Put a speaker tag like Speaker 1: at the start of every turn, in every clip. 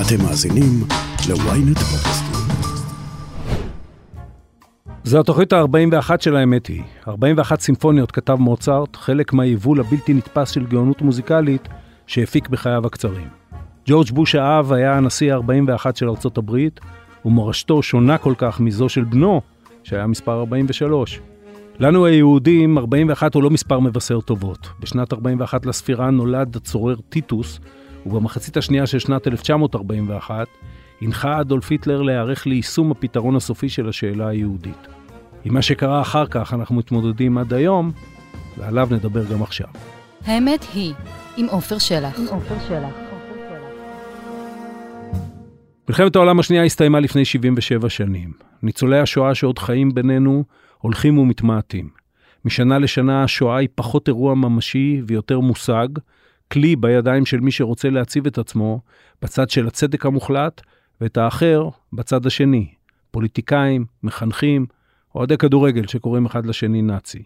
Speaker 1: אתם מאזינים ל-ynet פודקאסטים.
Speaker 2: זו התוכנית ה-41 של האמת היא. 41 סימפוניות כתב מוצרט, חלק מהיבול הבלתי נתפס של גאונות מוזיקלית שהפיק בחייו הקצרים. ג'ורג' בוש האב היה הנשיא ה-41 של ארצות הברית, ומורשתו שונה כל כך מזו של בנו, שהיה מספר 43. לנו היהודים, 41 הוא לא מספר מבשר טובות. בשנת 41 לספירה נולד הצורר טיטוס, ובמחצית השנייה של שנת 1941 הנחה אדולף היטלר להיערך ליישום הפתרון הסופי של השאלה היהודית. עם מה שקרה אחר כך אנחנו מתמודדים עד היום, ועליו נדבר גם עכשיו.
Speaker 3: האמת היא, עם עופר שלח.
Speaker 2: מלחמת העולם השנייה הסתיימה לפני 77 שנים. ניצולי השואה שעוד חיים בינינו הולכים ומתמעטים. משנה לשנה השואה היא פחות אירוע ממשי ויותר מושג, כלי בידיים של מי שרוצה להציב את עצמו בצד של הצדק המוחלט, ואת האחר בצד השני, פוליטיקאים, מחנכים, אוהדי כדורגל שקוראים אחד לשני נאצי.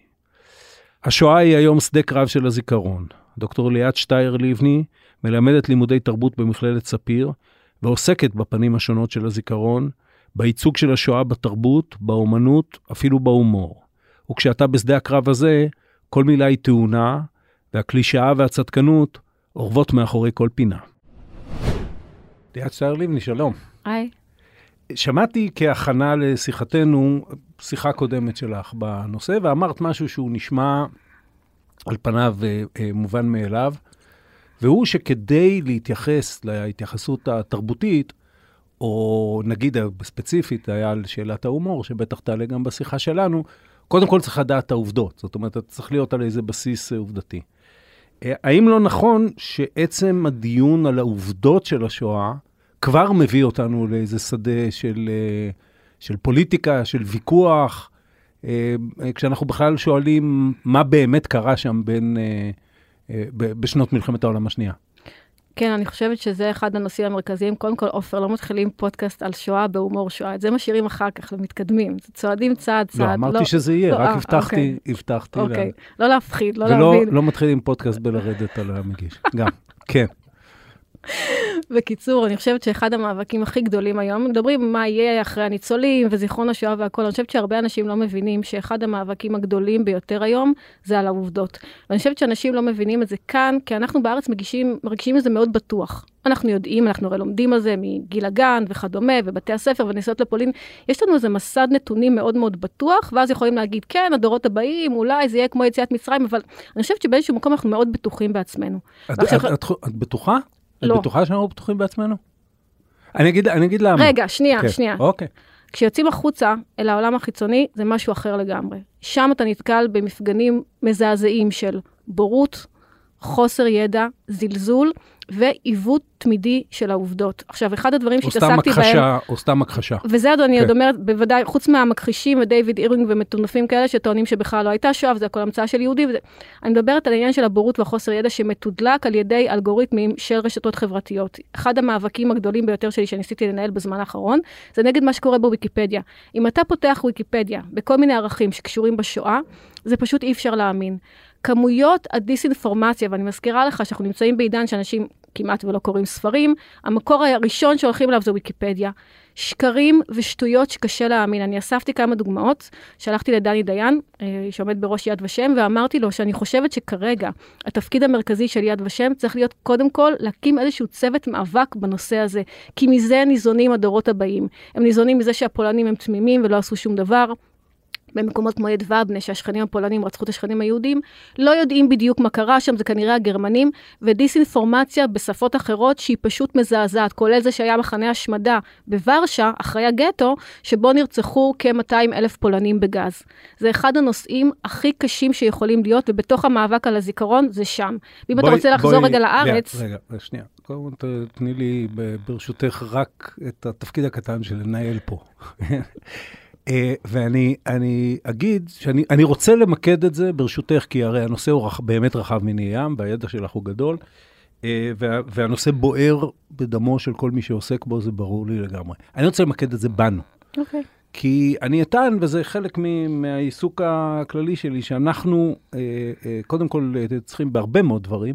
Speaker 2: השואה היא היום שדה קרב של הזיכרון. דוקטור ליאת שטייר לבני מלמדת לימודי תרבות במכללת ספיר, ועוסקת בפנים השונות של הזיכרון, בייצוג של השואה בתרבות, באומנות, אפילו בהומור. וכשאתה בשדה הקרב הזה, כל מילה היא תאונה, והקלישאה והצדקנות אורבות מאחורי כל פינה. ליאת שטייר לבני, שלום.
Speaker 3: היי.
Speaker 2: שמעתי כהכנה לשיחתנו, שיחה קודמת שלך בנושא, ואמרת משהו שהוא נשמע על פניו אה, אה, מובן מאליו, והוא שכדי להתייחס להתייחסות התרבותית, או נגיד ספציפית, היה על שאלת ההומור, שבטח תעלה גם בשיחה שלנו, קודם כל צריך לדעת את העובדות. זאת אומרת, אתה צריך להיות על איזה בסיס אה, עובדתי. אה, האם לא נכון שעצם הדיון על העובדות של השואה כבר מביא אותנו לאיזה שדה של, אה, של פוליטיקה, של ויכוח, כשאנחנו בכלל שואלים מה באמת קרה שם בין, בשנות מלחמת העולם השנייה?
Speaker 3: כן, אני חושבת שזה אחד הנושאים המרכזיים. קודם כל, עופר, לא מתחילים פודקאסט על שואה בהומור שואה. את זה משאירים אחר כך ומתקדמים. צועדים צעד צעד.
Speaker 2: לא, אמרתי לא, שזה יהיה,
Speaker 3: לא,
Speaker 2: רק
Speaker 3: אה,
Speaker 2: הבטחתי,
Speaker 3: אוקיי.
Speaker 2: הבטחתי.
Speaker 3: אוקיי, לא להפחיד, לא
Speaker 2: ולא
Speaker 3: להבין.
Speaker 2: לא מתחילים פודקאסט בלרדת על המגיש. גם, כן.
Speaker 3: בקיצור, אני חושבת שאחד המאבקים הכי גדולים היום, מדברים מה יהיה אחרי הניצולים וזיכרון השואה והכול, אני חושבת שהרבה אנשים לא מבינים שאחד המאבקים הגדולים ביותר היום זה על העובדות. ואני חושבת שאנשים לא מבינים את זה כאן, כי אנחנו בארץ מגישים, מרגישים את זה מאוד בטוח. אנחנו יודעים, אנחנו הרי לומדים על זה מגיל הגן וכדומה, ובתי הספר ונסיעות לפולין. יש לנו איזה מסד נתונים מאוד מאוד בטוח, ואז יכולים להגיד, כן, הדורות הבאים, אולי זה יהיה כמו יציאת מצרים, אבל אני חושבת שבאיזשהו מקום אנחנו מאוד בטוחים בעצמנו.
Speaker 2: את,
Speaker 3: ועכשיו-
Speaker 2: את, את, את בטוחה?
Speaker 3: לא.
Speaker 2: את בטוחה שאנחנו בטוחים בעצמנו? אני אגיד, אני אגיד למה.
Speaker 3: רגע, שנייה,
Speaker 2: כן,
Speaker 3: שנייה.
Speaker 2: אוקיי.
Speaker 3: כשיוצאים החוצה אל העולם החיצוני, זה משהו אחר לגמרי. שם אתה נתקל במפגנים מזעזעים של בורות, חוסר ידע, זלזול ועיוות תמידי של העובדות. עכשיו, אחד הדברים
Speaker 2: או סתם
Speaker 3: שהתעסקתי בהם...
Speaker 2: הכחשה, או סתם הכחשה.
Speaker 3: וזה עוד אני
Speaker 2: כן.
Speaker 3: עוד אומרת, בוודאי, חוץ מהמכחישים ודייוויד אירינג ומטונפים כאלה שטוענים שבכלל לא הייתה שואה וזה הכל המצאה של יהודים. וזה... אני מדברת על העניין של הבורות והחוסר ידע שמתודלק על ידי אלגוריתמים של רשתות חברתיות. אחד המאבקים הגדולים ביותר שלי שניסיתי לנהל בזמן האחרון, זה נגד מה שקורה בוויקיפדיה. אם אתה פותח ויקיפדיה בכל מיני ערכים שקשורים בשואה, זה פשוט אי אפשר להאמין. כמויות הדיסאינפורמציה, ואני מזכירה לך שאנחנו נמצאים בעידן שאנשים כמעט ולא קוראים ספרים, המקור הראשון שהולכים אליו זה ויקיפדיה. שקרים ושטויות שקשה להאמין. אני אספתי כמה דוגמאות, שלחתי לדני דיין, אה, שעומד בראש יד ושם, ואמרתי לו שאני חושבת שכרגע התפקיד המרכזי של יד ושם צריך להיות קודם כל להקים איזשהו צוות מאבק בנושא הזה, כי מזה ניזונים הדורות הבאים. הם ניזונים מזה שהפולנים הם תמימים ולא עשו שום דבר. במקומות כמו יד ובנה, שהשכנים הפולנים רצחו את השכנים היהודים, לא יודעים בדיוק מה קרה שם, זה כנראה הגרמנים, ודיסאינפורמציה בשפות אחרות שהיא פשוט מזעזעת, כולל זה שהיה מחנה השמדה בוורשה, אחרי הגטו, שבו נרצחו כ-200 אלף פולנים בגז. זה אחד הנושאים הכי קשים שיכולים להיות, ובתוך המאבק על הזיכרון זה שם. ואם אתה
Speaker 2: בואי-
Speaker 3: רוצה לחזור
Speaker 2: בואי-
Speaker 3: רגע לארץ,
Speaker 2: רגע, רגע, שנייה. קודם כל תני לי ברשותך רק את התפקיד הקטן של לנהל פה. אה, ואני אני אגיד שאני אני רוצה למקד את זה ברשותך, כי הרי הנושא הוא רח, באמת רחב מני ים, והידע שלך הוא גדול, אה, וה, והנושא בוער בדמו של כל מי שעוסק בו, זה ברור לי לגמרי. אני רוצה למקד את זה בנו.
Speaker 3: אוקיי.
Speaker 2: כי אני אטען, וזה חלק מהעיסוק הכללי שלי, שאנחנו אה, קודם כל צריכים בהרבה מאוד דברים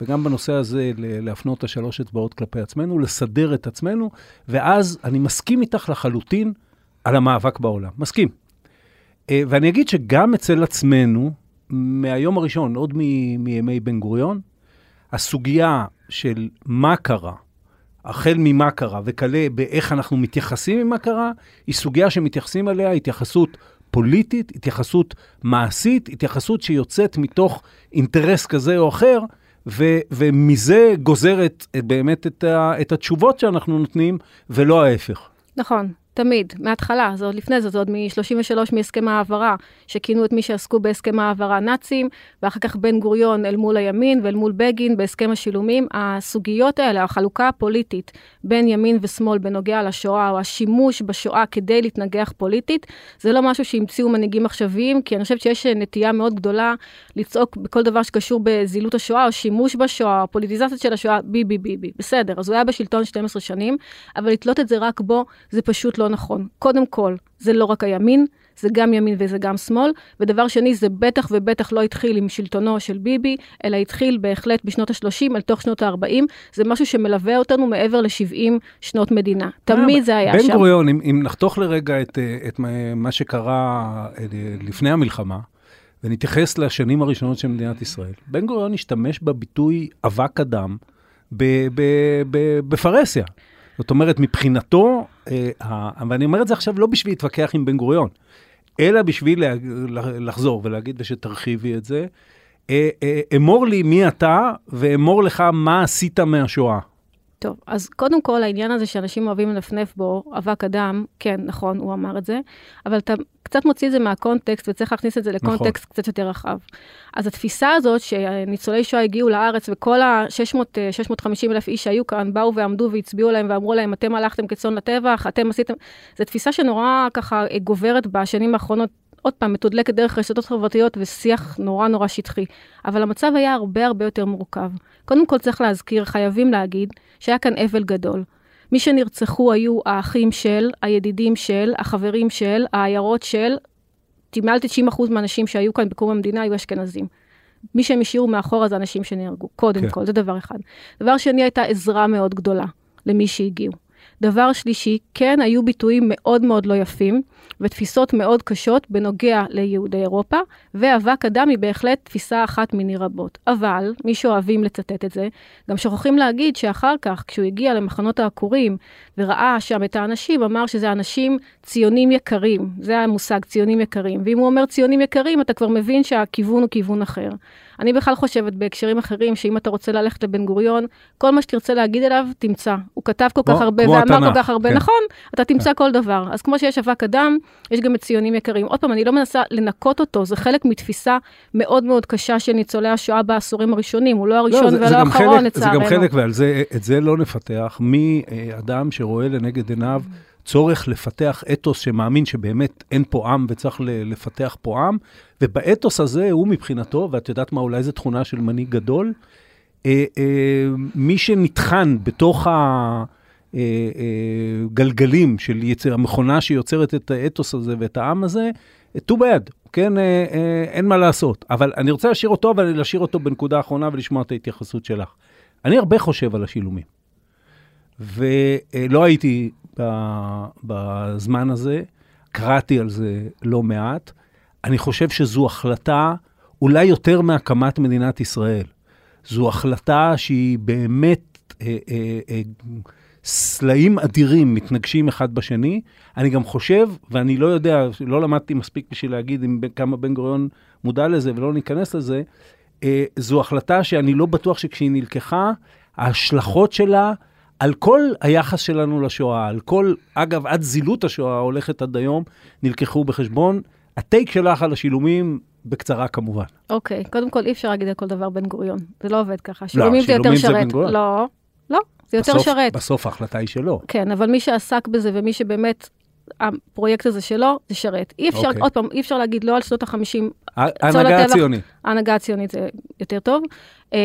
Speaker 2: וגם בנושא הזה להפנות את השלוש אצבעות כלפי עצמנו, לסדר את עצמנו, ואז אני מסכים איתך לחלוטין על המאבק בעולם. מסכים. אה, ואני אגיד שגם אצל עצמנו, מהיום הראשון, עוד מימי בן גוריון, הסוגיה של מה קרה, החל ממה קרה וכלה באיך אנחנו מתייחסים עם מה קרה, היא סוגיה שמתייחסים אליה התייחסות פוליטית, התייחסות מעשית, התייחסות שיוצאת מתוך אינטרס כזה או אחר, ו, ומזה גוזרת באמת את, ה, את התשובות שאנחנו נותנים, ולא ההפך.
Speaker 3: נכון. תמיד, מההתחלה, זה עוד לפני זה, זה עוד מ-33 מהסכם העברה, שכינו את מי שעסקו בהסכם העברה נאצים, ואחר כך בן גוריון אל מול הימין ואל מול בגין בהסכם השילומים. הסוגיות האלה, החלוקה הפוליטית בין ימין ושמאל בנוגע לשואה, או השימוש בשואה כדי להתנגח פוליטית, זה לא משהו שהמציאו מנהיגים עכשוויים, כי אני חושבת שיש נטייה מאוד גדולה לצעוק בכל דבר שקשור בזילות השואה, או שימוש בשואה, או פוליטיזציה של השואה, ביבי ביבי. בסדר, אז הוא היה בשלטון 12 שנים, אבל לתלות את זה רק בו, זה פשוט לא לא נכון. קודם כל, זה לא רק הימין, זה גם ימין וזה גם שמאל, ודבר שני, זה בטח ובטח לא התחיל עם שלטונו של ביבי, אלא התחיל בהחלט בשנות ה-30 אל תוך שנות ה-40. זה משהו שמלווה אותנו מעבר ל-70 שנות מדינה. תמיד זה היה
Speaker 2: בן
Speaker 3: שם.
Speaker 2: בן גוריון, אם, אם נחתוך לרגע את, את מה שקרה אה, לפני המלחמה, ונתייחס לשנים הראשונות של מדינת ישראל, בן גוריון השתמש בביטוי אבק אדם בפרהסיה. זאת אומרת, מבחינתו, אה, ואני אומר את זה עכשיו לא בשביל להתווכח עם בן גוריון, אלא בשביל לחזור ולהגיד ושתרחיבי את זה. אה, אה, אמור לי מי אתה, ואמור לך מה עשית מהשואה.
Speaker 3: טוב, אז קודם כל העניין הזה שאנשים אוהבים לנפנף בו, אבק אדם, כן, נכון, הוא אמר את זה, אבל אתה קצת מוציא את זה מהקונטקסט וצריך להכניס את זה נכון. לקונטקסט נכון. קצת יותר רחב. אז התפיסה הזאת שניצולי שואה הגיעו לארץ וכל ה-650 אלף איש שהיו כאן באו ועמדו והצביעו להם ואמרו להם, אתם הלכתם כצאן לטבח, אתם עשיתם, זו תפיסה שנורא ככה גוברת בשנים האחרונות עוד פעם, מתודלקת דרך רשתות חברתיות ושיח נורא נורא שטחי. אבל המצב היה הרבה הרבה יותר מורכב. קודם כל צריך להזכיר, חייבים להגיד, שהיה כאן אבל גדול. מי שנרצחו היו האחים של, הידידים של, החברים של, העיירות של, מעל 90% מהאנשים שהיו כאן בקום המדינה היו אשכנזים. מי שהם השאירו מאחורה זה אנשים שנהרגו, קודם כן. כל, זה דבר אחד. דבר שני, הייתה עזרה מאוד גדולה למי שהגיעו. דבר שלישי, כן היו ביטויים מאוד מאוד לא יפים ותפיסות מאוד קשות בנוגע ליהודי אירופה, ואבק אדם היא בהחלט תפיסה אחת מיני רבות. אבל, מי שאוהבים לצטט את זה, גם שוכחים להגיד שאחר כך, כשהוא הגיע למחנות העקורים וראה שם את האנשים, אמר שזה אנשים ציונים יקרים. זה המושג, ציונים יקרים. ואם הוא אומר ציונים יקרים, אתה כבר מבין שהכיוון הוא כיוון אחר. אני בכלל חושבת בהקשרים אחרים, שאם אתה רוצה ללכת לבן גוריון, כל מה שתרצה להגיד אליו, תמצא. הוא כתב כל כך הרבה ואמר כל כך הרבה, כן. נכון, אתה תמצא כן. כל דבר. אז כמו שיש אבק אדם, יש גם את ציונים יקרים. עוד פעם, אני לא מנסה לנקות אותו, זה חלק מתפיסה מאוד מאוד קשה של ניצולי השואה בעשורים הראשונים. הוא לא הראשון לא, זה, ולא האחרון, לצערנו.
Speaker 2: זה גם חלק, ועל זה, את זה לא נפתח, מאדם שרואה לנגד עיניו צורך לפתח אתוס שמאמין שבאמת אין פה עם וצריך לפתח פה עם, ובאתוס הזה הוא מבחינתו, ואת יודעת מה, אולי זו תכונה של מנהיג גדול, אה, אה, מי שנטחן בתוך הגלגלים אה, של יצר, המכונה שיוצרת את האתוס הזה ואת העם הזה, too bad, כן, אה, אה, אין מה לעשות. אבל אני רוצה להשאיר אותו, אבל להשאיר אותו בנקודה האחרונה ולשמוע את ההתייחסות שלך. אני הרבה חושב על השילומים. ולא הייתי בזמן הזה, קראתי על זה לא מעט. אני חושב שזו החלטה, אולי יותר מהקמת מדינת ישראל. זו החלטה שהיא באמת, אה, אה, אה, סלעים אדירים מתנגשים אחד בשני. אני גם חושב, ואני לא יודע, לא למדתי מספיק בשביל להגיד אם, כמה בן גוריון מודע לזה ולא ניכנס לזה, אה, זו החלטה שאני לא בטוח שכשהיא נלקחה, ההשלכות שלה על כל היחס שלנו לשואה, על כל, אגב, עד זילות השואה ההולכת עד היום, נלקחו בחשבון. הטייק שלך על השילומים, בקצרה כמובן.
Speaker 3: אוקיי, okay, קודם כל אי אפשר להגיד על כל דבר בן גוריון, זה לא עובד ככה. שילומים לא, זה יותר שרת. לא, לא, זה יותר
Speaker 2: בסוף,
Speaker 3: שרת.
Speaker 2: בסוף ההחלטה היא שלו.
Speaker 3: כן, אבל מי שעסק בזה ומי שבאמת הפרויקט הזה שלו, זה שרת. אי אפשר, okay. אוקיי. עוד פעם, אי אפשר להגיד לא על שנות ה-50.
Speaker 2: ההנהגה הציונית.
Speaker 3: ההנהגה הציונית זה יותר טוב. Um,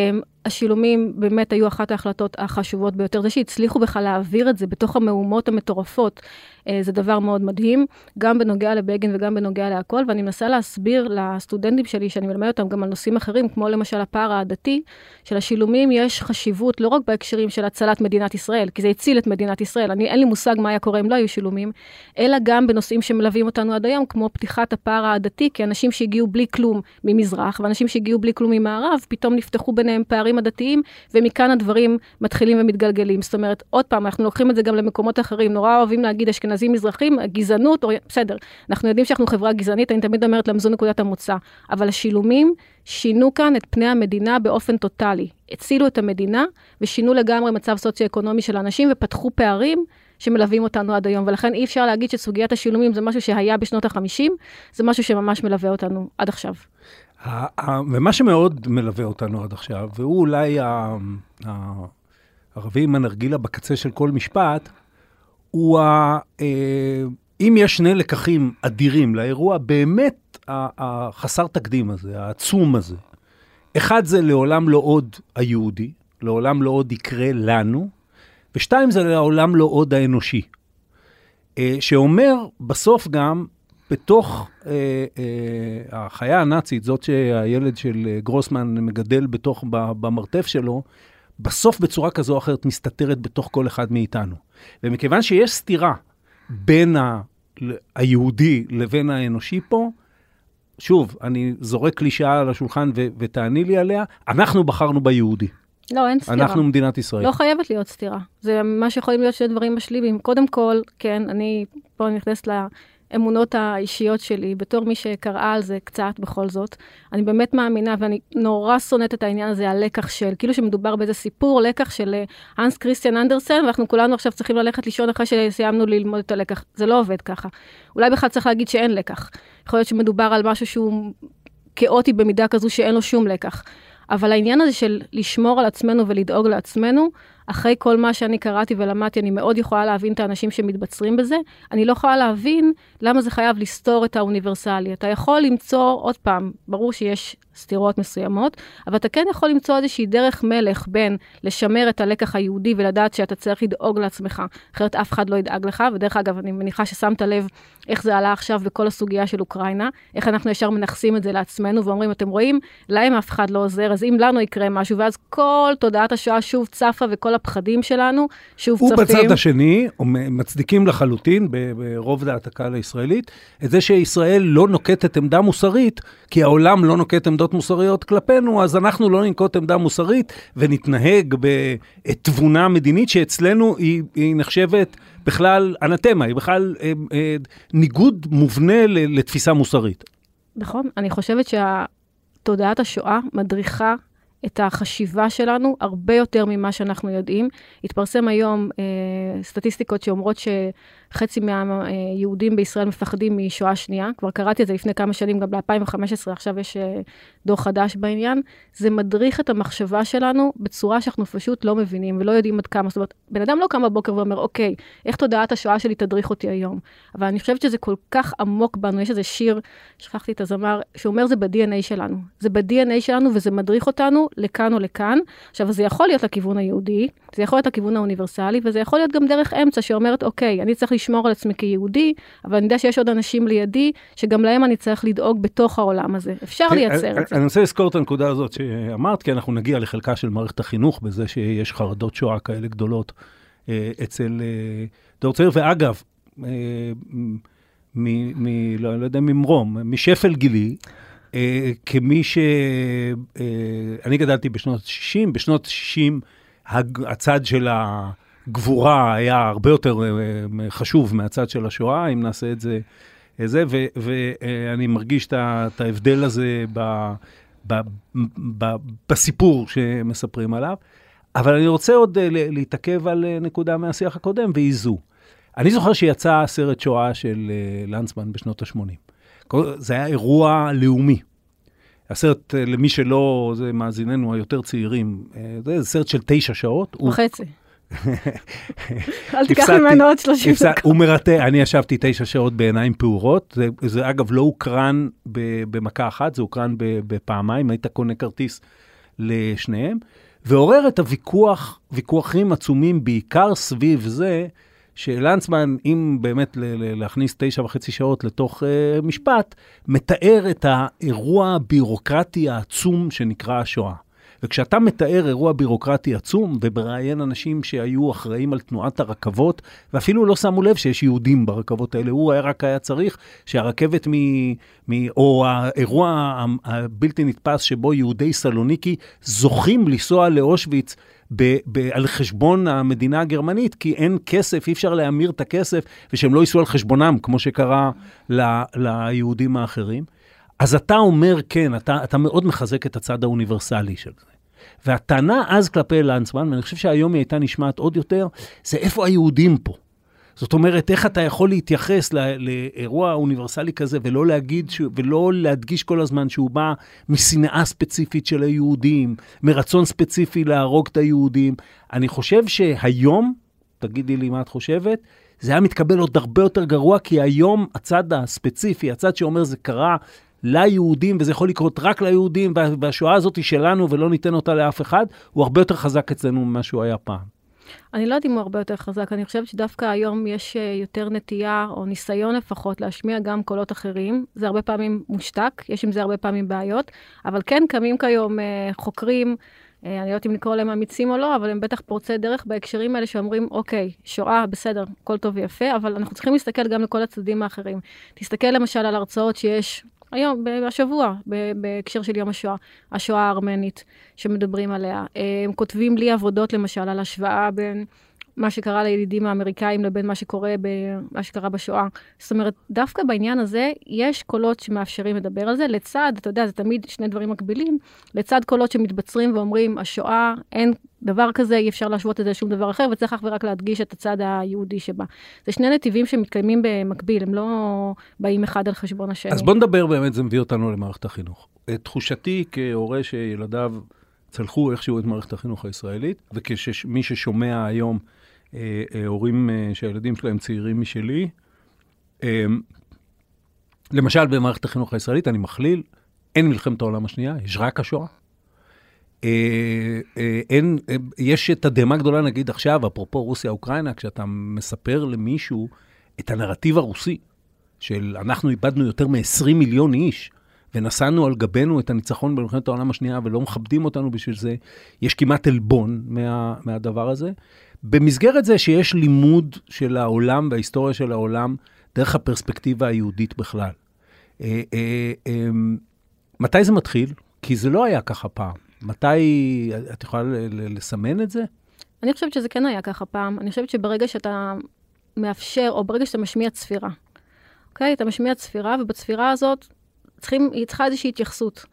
Speaker 3: השילומים באמת היו אחת ההחלטות החשובות ביותר. זה שהצליחו בכלל להעביר את זה בתוך המהומות המטורפות. אה, זה דבר מאוד מדהים, גם בנוגע לבגין וגם בנוגע להכל, ואני מנסה להסביר לסטודנטים שלי, שאני מלמד אותם גם על נושאים אחרים, כמו למשל הפער העדתי, שלשילומים יש חשיבות לא רק בהקשרים של הצלת מדינת ישראל, כי זה הציל את מדינת ישראל, אני, אין לי מושג מה היה קורה אם לא היו שילומים, אלא גם בנושאים שמלווים אותנו עד היום, כמו פתיחת הפער העדתי, כי אנשים שהגיעו בלי כלום ממזרח, ואנשים שהגיעו בלי כלום ממערב, פתאום נפתחו ביניהם פערים עדתיים, ומכאן הדברים מתחילים ומתגלגלים. זאת אומרת, עוד פעם, אנחנו לוקחים את זה גם למקומות אחרים, נורא אוהבים להגיד אשכנזים מזרחים, גזענות, או... בסדר, אנחנו יודעים שאנחנו חברה גזענית, אני תמיד אומרת להם, זו נקודת המוצא, אבל השילומים שינו כאן את פני המדינה באופן טוטאלי. הצילו את המדינה ושינו לגמרי מצב סוציו-אקונומי של אנשים ופתחו פערים שמלווים אותנו עד היום, ולכן אי אפשר להגיד שסוגיית השילומים זה משהו שהיה בשנות ה-50, זה משהו שממש מלווה אותנו עד עכשיו.
Speaker 2: ומה שמאוד מלווה אותנו עד עכשיו, והוא אולי הערבי עם הנרגילה בקצה של כל משפט, הוא ה... אה, אם יש שני לקחים אדירים לאירוע באמת החסר תקדים הזה, העצום הזה, אחד זה לעולם לא עוד היהודי, לעולם לא עוד יקרה לנו, ושתיים זה לעולם לא עוד האנושי. אה, שאומר בסוף גם, בתוך אה, אה, החיה הנאצית, זאת שהילד של גרוסמן מגדל בתוך, במרתף שלו, בסוף בצורה כזו או אחרת מסתתרת בתוך כל אחד מאיתנו. ומכיוון שיש סתירה בין ה, היהודי לבין האנושי פה, שוב, אני זורק קלישאה על השולחן ו- ותעני לי עליה, אנחנו בחרנו ביהודי.
Speaker 3: לא, אין סתירה.
Speaker 2: אנחנו מדינת ישראל.
Speaker 3: לא חייבת להיות סתירה. זה ממש יכולים להיות שני דברים משלימים. קודם כל, כן, אני פה נכנסת האמונות האישיות שלי, בתור מי שקראה על זה קצת בכל זאת, אני באמת מאמינה, ואני נורא שונאת את העניין הזה, הלקח של, כאילו שמדובר באיזה סיפור, לקח של האנס כריסטיאן אנדרסן, ואנחנו כולנו עכשיו צריכים ללכת לישון אחרי שסיימנו ללמוד את הלקח. זה לא עובד ככה. אולי בכלל צריך להגיד שאין לקח. יכול להיות שמדובר על משהו שהוא כאוטי במידה כזו שאין לו שום לקח. אבל העניין הזה של לשמור על עצמנו ולדאוג לעצמנו, אחרי כל מה שאני קראתי ולמדתי, אני מאוד יכולה להבין את האנשים שמתבצרים בזה. אני לא יכולה להבין למה זה חייב לסתור את האוניברסלי. אתה יכול למצוא, עוד פעם, ברור שיש סתירות מסוימות, אבל אתה כן יכול למצוא איזושהי דרך מלך בין לשמר את הלקח היהודי ולדעת שאתה צריך לדאוג לעצמך, אחרת אף אחד לא ידאג לך. ודרך אגב, אני מניחה ששמת לב איך זה עלה עכשיו בכל הסוגיה של אוקראינה, איך אנחנו ישר מנכסים את זה לעצמנו ואומרים, אתם רואים, להם אף אחד לא עוזר, אז אם לנו יקרה משהו, ואז כל תודעת השואה שוב צפה וכל הפחדים שלנו שוב צפים.
Speaker 2: ובצד השני, מצדיקים לחלוטין, ברוב דעת הקהל הישראלית, את זה שישראל לא נוקטת עמדה מוסרית, כי העולם לא נוקט עמדות מוסריות כלפינו, אז אנחנו לא ננקוט עמדה מוסרית ונתנהג בתבונה מדינית שאצלנו היא, היא נחשבת בכלל אנתמה, היא בכלל אה, אה, ניגוד מובנה לתפיסה מוסרית.
Speaker 3: נכון, אני חושבת שתודעת השואה מדריכה את החשיבה שלנו הרבה יותר ממה שאנחנו יודעים. התפרסם היום אה, סטטיסטיקות שאומרות שחצי מהיהודים בישראל מפחדים משואה שנייה. כבר קראתי את זה לפני כמה שנים, גם ב-2015, עכשיו יש אה, דוח חדש בעניין. זה מדריך את המחשבה שלנו בצורה שאנחנו פשוט לא מבינים ולא יודעים עד כמה. זאת אומרת, בן אדם לא קם בבוקר ואומר, אוקיי, איך תודעת השואה שלי תדריך אותי היום? אבל אני חושבת שזה כל כך עמוק בנו. יש איזה שיר, שכחתי את הזמר, שאומר זה ב-DNA שלנו. זה ב-DNA שלנו וזה מדריך אותנו לכאן או לכאן. עכשיו, זה יכול להיות לכיוון היהודי, זה יכול להיות לכיוון האוניברסלי, וזה יכול להיות גם דרך אמצע שאומרת, אוקיי, אני צריך לשמור על עצמי כיהודי, אבל אני יודע שיש עוד אנשים לידי, שגם להם אני צריך לדאוג בתוך העולם הזה. אפשר לייצר את זה.
Speaker 2: אני רוצה לזכור את הנקודה הזאת שאמרת, כי אנחנו נגיע לחלקה של מערכת החינוך בזה שיש חרדות שואה כאלה גדולות אה, אצל אה, דור צעיר. ואגב, אה, מ, מ, לא, לא יודע, ממרום, משפל גילי, אה, כמי ש... אה, אני גדלתי בשנות ה-60, בשנות ה-60 הצד של הגבורה היה הרבה יותר אה, חשוב מהצד של השואה, אם נעשה את זה, זה ואני מרגיש את ההבדל הזה ב, ב, ב, בסיפור שמספרים עליו. אבל אני רוצה עוד להתעכב על נקודה מהשיח הקודם, והיא זו. אני זוכר שיצא סרט שואה של לנצמן בשנות ה-80. זה היה אירוע לאומי. הסרט, אה, למי שלא, זה מאזיננו היותר צעירים, אה, זה סרט של תשע שעות.
Speaker 3: וחצי. אל תיקח ממנו עוד 30 דקות.
Speaker 2: הוא מרתק, אני ישבתי תשע שעות בעיניים פעורות, זה, זה אגב לא הוקרן במכה אחת, זה הוקרן בפעמיים, היית קונה כרטיס לשניהם, ועורר את הוויכוח, ויכוחים עצומים בעיקר סביב זה, שלנצמן, אם באמת להכניס תשע וחצי שעות לתוך uh, משפט, מתאר את האירוע הבירוקרטי העצום שנקרא השואה. וכשאתה מתאר אירוע בירוקרטי עצום, ומראיין אנשים שהיו אחראים על תנועת הרכבות, ואפילו לא שמו לב שיש יהודים ברכבות האלה, הוא רק היה צריך שהרכבת מ... מ או האירוע הבלתי נתפס שבו יהודי סלוניקי זוכים לנסוע לאושוויץ ב, ב, על חשבון המדינה הגרמנית, כי אין כסף, אי אפשר להמיר את הכסף, ושהם לא ייסעו על חשבונם, כמו שקרה ל, ליהודים האחרים. אז אתה אומר, כן, אתה, אתה מאוד מחזק את הצד האוניברסלי של זה. והטענה אז כלפי לנצמן, ואני חושב שהיום היא הייתה נשמעת עוד יותר, זה איפה היהודים פה. זאת אומרת, איך אתה יכול להתייחס לא, לאירוע אוניברסלי כזה ולא להגיד, ש... ולא להדגיש כל הזמן שהוא בא משנאה ספציפית של היהודים, מרצון ספציפי להרוג את היהודים. אני חושב שהיום, תגידי לי מה את חושבת, זה היה מתקבל עוד הרבה יותר גרוע, כי היום הצד הספציפי, הצד שאומר זה קרה ליהודים, וזה יכול לקרות רק ליהודים, והשואה הזאת היא שלנו ולא ניתן אותה לאף אחד, הוא הרבה יותר חזק אצלנו ממה שהוא היה פעם.
Speaker 3: אני לא יודעת אם הוא הרבה יותר חזק, אני חושבת שדווקא היום יש אה, יותר נטייה, או ניסיון לפחות, להשמיע גם קולות אחרים. זה הרבה פעמים מושתק, יש עם זה הרבה פעמים בעיות, אבל כן קמים כיום אה, חוקרים, אה, אני לא יודעת אם לקרוא להם אמיצים או לא, אבל הם בטח פורצי דרך בהקשרים האלה שאומרים, אוקיי, שואה, בסדר, הכל טוב ויפה, אבל אנחנו צריכים להסתכל גם לכל הצדדים האחרים. תסתכל למשל על הרצאות שיש היום, השבוע, בהקשר של יום השואה, השואה הארמנית שמדברים עליה. הם כותבים לי עבודות, למשל, על השוואה בין מה שקרה לידידים האמריקאים לבין מה שקורה, מה שקרה בשואה. זאת אומרת, דווקא בעניין הזה, יש קולות שמאפשרים לדבר על זה, לצד, אתה יודע, זה תמיד שני דברים מקבילים, לצד קולות שמתבצרים ואומרים, השואה, אין דבר כזה, אי אפשר להשוות את זה לשום דבר אחר, וצריך אך ורק להדגיש את הצד היהודי שבה. זה שני נתיבים שמתקיימים במקביל, הם לא באים אחד על חשבון השני.
Speaker 2: אז בוא נדבר באמת, זה מביא אותנו למערכת החינוך. תחושתי כהורה שילדיו צלחו איכשהו את מערכת החינוך הישראלית, וכמי ששומע היום אה, אה, הורים אה, שהילדים שלהם צעירים משלי. למשל, במערכת החינוך הישראלית, אני מכליל, אין מלחמת העולם השנייה, יש רק השואה. אין, יש תדהמה גדולה, נגיד עכשיו, אפרופו רוסיה-אוקראינה, כשאתה מספר למישהו את הנרטיב הרוסי, של אנחנו איבדנו יותר מ-20 מיליון איש, ונשאנו על גבנו את הניצחון במלחמת העולם השנייה, ולא מכבדים אותנו בשביל זה, יש כמעט עלבון מה, מהדבר הזה. במסגרת זה שיש לימוד של העולם וההיסטוריה של העולם דרך הפרספקטיבה היהודית בכלל. אה, אה, אמ, מתי זה מתחיל? כי זה לא היה ככה פעם. מתי, את יכולה לסמן את זה?
Speaker 3: אני חושבת שזה כן היה ככה פעם. אני חושבת שברגע שאתה מאפשר, או ברגע שאתה משמיע צפירה, אוקיי? אתה משמיע צפירה, ובצפירה הזאת צריכים, היא צריכה איזושהי התייחסות.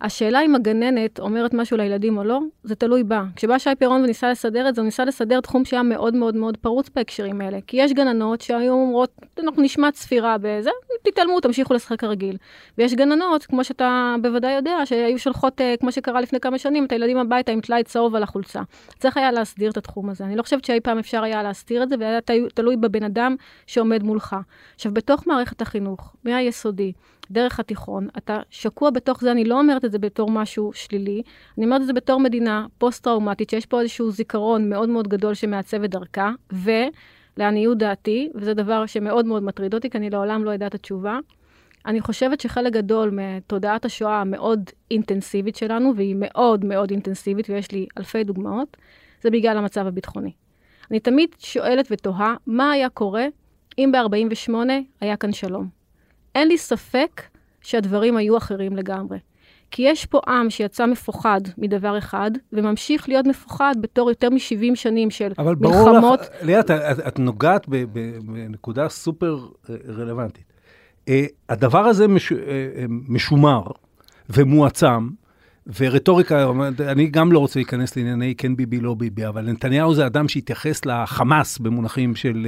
Speaker 3: השאלה אם הגננת אומרת משהו לילדים או לא, זה תלוי בה. כשבא שי פירון וניסה לסדר את זה, הוא ניסה לסדר תחום שהיה מאוד מאוד מאוד פרוץ בהקשרים האלה. כי יש גננות שהיו אומרות, אנחנו נשמע צפירה בזה, תתעלמו, תמשיכו לשחק הרגיל. ויש גננות, כמו שאתה בוודאי יודע, שהיו שולחות, אה, כמו שקרה לפני כמה שנים, את הילדים הביתה עם טלאי צהוב על החולצה. צריך היה להסדיר את התחום הזה. אני לא חושבת שאי פעם אפשר היה להסתיר את זה, והיה תלוי בבן אדם שעומד מולך. עכשיו, בתוך מערכת החינוך, מהיסודי, דרך התיכון, אתה שקוע בתוך זה, אני לא אומרת את זה בתור משהו שלילי, אני אומרת את זה בתור מדינה פוסט-טראומטית, שיש פה איזשהו זיכרון מאוד מאוד גדול שמעצב את דרכה, ולעניות דעתי, וזה דבר שמאוד מאוד מטריד אותי, כי אני לעולם לא יודעת התשובה, אני חושבת שחלק גדול מתודעת השואה המאוד אינטנסיבית שלנו, והיא מאוד מאוד אינטנסיבית, ויש לי אלפי דוגמאות, זה בגלל המצב הביטחוני. אני תמיד שואלת ותוהה, מה היה קורה אם ב-48 היה כאן שלום? אין לי ספק שהדברים היו אחרים לגמרי. כי יש פה עם שיצא מפוחד מדבר אחד, וממשיך להיות מפוחד בתור יותר מ-70 שנים של אבל מלחמות. אבל ברור לך,
Speaker 2: ליאת, את, את נוגעת בנקודה סופר אה, רלוונטית. אה, הדבר הזה מש, אה, משומר ומועצם, ורטוריקה, אני גם לא רוצה להיכנס לענייני כן ביבי, לא ביבי, אבל נתניהו זה אדם שהתייחס לחמאס במונחים של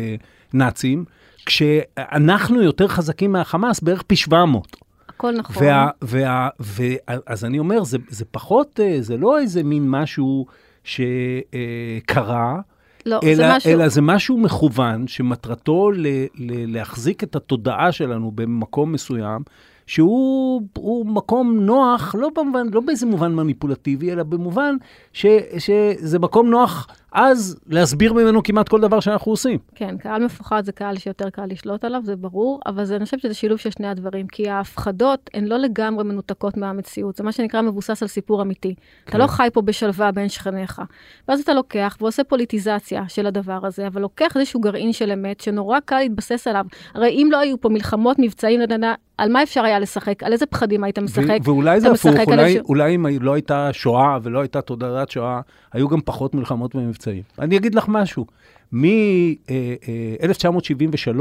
Speaker 2: נאצים, כשאנחנו יותר חזקים מהחמאס בערך פי 700.
Speaker 3: הכל נכון.
Speaker 2: וה, וה, וה, אז אני אומר, זה, זה פחות, אה, זה לא איזה מין משהו שקרה,
Speaker 3: לא,
Speaker 2: אלא,
Speaker 3: זה משהו...
Speaker 2: אלא זה משהו מכוון שמטרתו ל, ל, להחזיק את התודעה שלנו במקום מסוים, שהוא הוא מקום נוח, לא, במובן, לא באיזה מובן מניפולטיבי, אלא במובן ש, שזה מקום נוח אז להסביר ממנו כמעט כל דבר שאנחנו עושים.
Speaker 3: כן, קהל מפוחד זה קהל שיותר קל לשלוט עליו, זה ברור, אבל זה, אני חושבת שזה שילוב של שני הדברים, כי ההפחדות הן לא לגמרי מנותקות מהמציאות, זה מה שנקרא מבוסס על סיפור אמיתי. כן. אתה לא חי פה בשלווה בין שכניך. ואז אתה לוקח ועושה פוליטיזציה של הדבר הזה, אבל לוקח איזשהו גרעין של אמת שנורא קל להתבסס עליו. הרי אם לא היו פה מלחמות, מבצעים, לדנה, על מה אפשר היה לשחק? על איזה פחדים היית משחק?
Speaker 2: ואולי זה הפוך, אולי, ש... אולי אם לא הייתה שואה ולא הייתה תודעת שואה, היו גם פחות מלחמות ומבצעים. אני אגיד לך משהו, מ-1973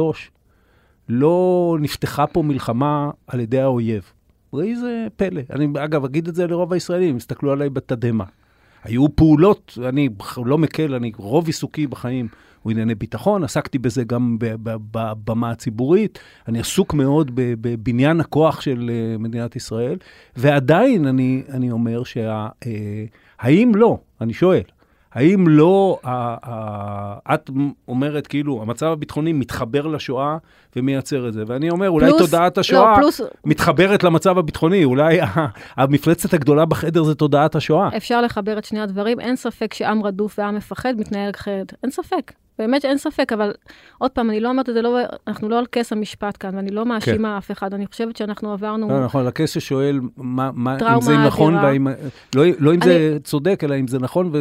Speaker 2: לא נפתחה פה מלחמה על ידי האויב. ראי זה פלא. אני, אגב, אגיד את זה לרוב הישראלים, הסתכלו עליי בתדהמה. היו פעולות, אני לא מקל, אני רוב עיסוקי בחיים ענייני ביטחון, עסקתי בזה גם בבמה הציבורית, אני עסוק מאוד בבניין הכוח של אה, מדינת ישראל, ועדיין אני, אני אומר שהאם אה, לא, אני שואל, האם לא, את אומרת כאילו, המצב הביטחוני מתחבר לשואה ומייצר את זה, ואני אומר, אולי פלוס, תודעת לא, השואה לא, פלוס... מתחברת למצב הביטחוני, אולי המפלצת הגדולה בחדר זה תודעת השואה.
Speaker 3: אפשר לחבר את שני הדברים, אין ספק שעם רדוף ועם מפחד מתנהל אחרת, אין ספק. באמת שאין ספק, אבל עוד פעם, אני לא אומרת את זה, לא, אנחנו לא על כס המשפט כאן, ואני לא מאשימה כן. אף אחד, אני חושבת שאנחנו עברנו...
Speaker 2: לא, נכון, הכס ששואל מה, מה, אם זה נכון, והאם, לא, לא אם אני, זה צודק, אלא אם זה נכון,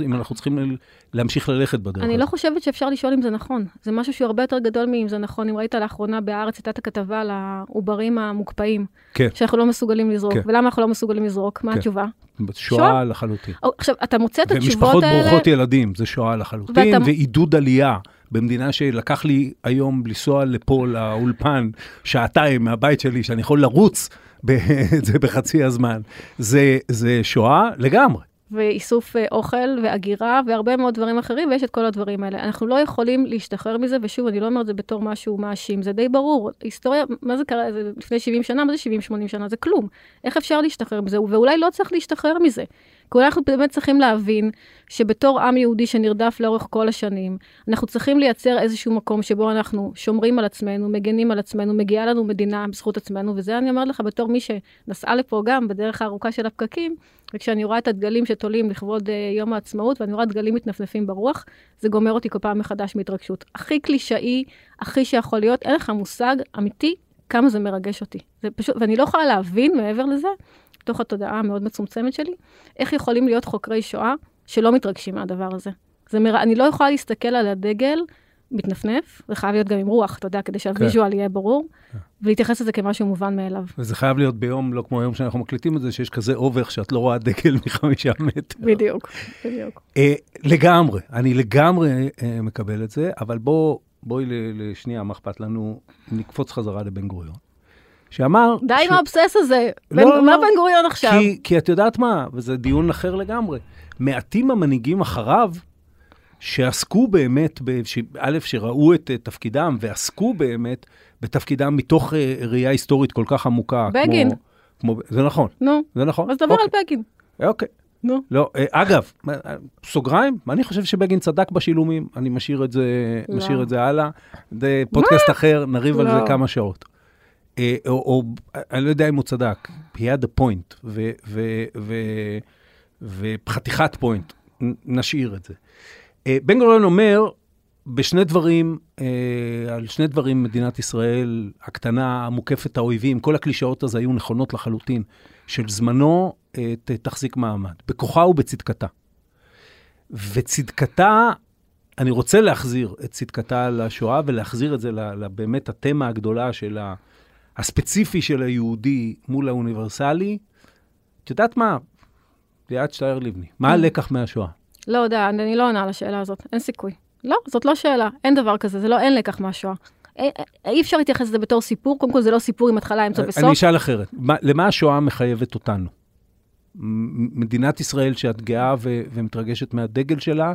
Speaker 2: ואם אנחנו צריכים להמשיך ללכת בדרך.
Speaker 3: אני לא חושבת שאפשר לשאול אם זה נכון. זה משהו שהוא הרבה יותר גדול מאם זה נכון. אם ראית לאחרונה בהארץ, הייתה את הכתבה על העוברים המוקפאים, כן. שאנחנו לא מסוגלים לזרוק. כן. ולמה אנחנו לא מסוגלים לזרוק? מה כן. התשובה?
Speaker 2: שואה לחלוטין.
Speaker 3: עכשיו, אתה מוצא את התשובות
Speaker 2: האלה... ומשפחות ברוכות ילדים, זה שואה לחלוטין, ואתה... ועידוד עלייה במדינה שלקח לי היום לנסוע לפה, לאולפן, שעתיים מהבית שלי, שאני יכול לרוץ זה בחצי הזמן. זה, זה שואה לגמרי.
Speaker 3: ואיסוף אה, אוכל ואגירה והרבה מאוד דברים אחרים, ויש את כל הדברים האלה. אנחנו לא יכולים להשתחרר מזה, ושוב, אני לא אומרת את זה בתור משהו מאשים, זה די ברור. היסטוריה, מה זה קרה, זה לפני 70 שנה, מה זה 70-80 שנה? זה כלום. איך אפשר להשתחרר מזה? ואולי לא צריך להשתחרר מזה. כי אנחנו באמת צריכים להבין שבתור עם יהודי שנרדף לאורך כל השנים, אנחנו צריכים לייצר איזשהו מקום שבו אנחנו שומרים על עצמנו, מגנים על עצמנו, מגיעה לנו מדינה בזכות עצמנו, וזה אני אומרת לך בתור מי שנסעה לפה גם בדרך הארוכה של הפקקים, וכשאני רואה את הדגלים שתולים לכבוד uh, יום העצמאות, ואני רואה דגלים מתנפנפים ברוח, זה גומר אותי כל פעם מחדש מהתרגשות. הכי קלישאי, הכי שיכול להיות, אין לך מושג אמיתי כמה זה מרגש אותי. זה פשוט, ואני לא יכולה להבין מעבר לזה, בתוך התודעה המאוד מצומצמת שלי, איך יכולים להיות חוקרי שואה שלא מתרגשים מהדבר הזה. זה מר... אני לא יכולה להסתכל על הדגל מתנפנף, זה חייב להיות גם עם רוח, אתה יודע, כדי שהוויז'ואל יהיה ברור, כן. ולהתייחס לזה כמשהו מובן מאליו.
Speaker 2: וזה חייב להיות ביום, לא כמו היום שאנחנו מקליטים את זה, שיש כזה אובך שאת לא רואה דגל מחמישה מטר.
Speaker 3: בדיוק, בדיוק.
Speaker 2: אה, לגמרי, אני לגמרי אה, מקבל את זה, אבל בוא, בואי לשנייה, מה אכפת לנו, נקפוץ חזרה לבן גוריון. שאמר...
Speaker 3: די עם ש... האובסס הזה, לא, בן, לא, מה בן גוריון עכשיו?
Speaker 2: כי, כי את יודעת מה, וזה דיון אחר לגמרי, מעטים המנהיגים אחריו שעסקו באמת, א', שראו את תפקידם ועסקו באמת בתפקידם מתוך uh, ראייה היסטורית כל כך עמוקה.
Speaker 3: בגין.
Speaker 2: כמו, כמו, זה נכון.
Speaker 3: נו.
Speaker 2: זה נכון.
Speaker 3: אז דבר אוקיי. על בגין.
Speaker 2: אוקיי.
Speaker 3: נו.
Speaker 2: לא, uh, אגב, סוגריים, אני חושב שבגין צדק בשילומים, אני משאיר את זה, לא. משאיר את זה הלאה. זה פודקאסט? אחר, נריב לא. על זה לא. כמה שעות. Uh, או, או אני לא יודע אם הוא צדק, he had a point, וחתיכת פוינט, נשאיר את זה. אה, בן גוריון אומר, בשני דברים, אה, על שני דברים מדינת ישראל הקטנה, מוקפת האויבים, כל הקלישאות הזה היו נכונות לחלוטין, של זמנו אה, תחזיק מעמד, בכוחה ובצדקתה. וצדקתה, אני רוצה להחזיר את צדקתה לשואה ולהחזיר את זה לבאמת התמה הגדולה של ה... הספציפי של היהודי מול האוניברסלי. את יודעת מה? ליאת שטייר לבני, מה הלקח מהשואה?
Speaker 3: לא יודע, אני לא עונה על השאלה הזאת, אין סיכוי. לא, זאת לא שאלה, אין דבר כזה, זה לא, אין לקח מהשואה. אי, אי אפשר להתייחס לזה בתור סיפור, קודם כל זה לא סיפור עם התחלה, אמצע וסוף.
Speaker 2: אני אשאל אחרת, מה, למה השואה מחייבת אותנו? מדינת ישראל שאת גאה ו- ומתרגשת מהדגל שלה,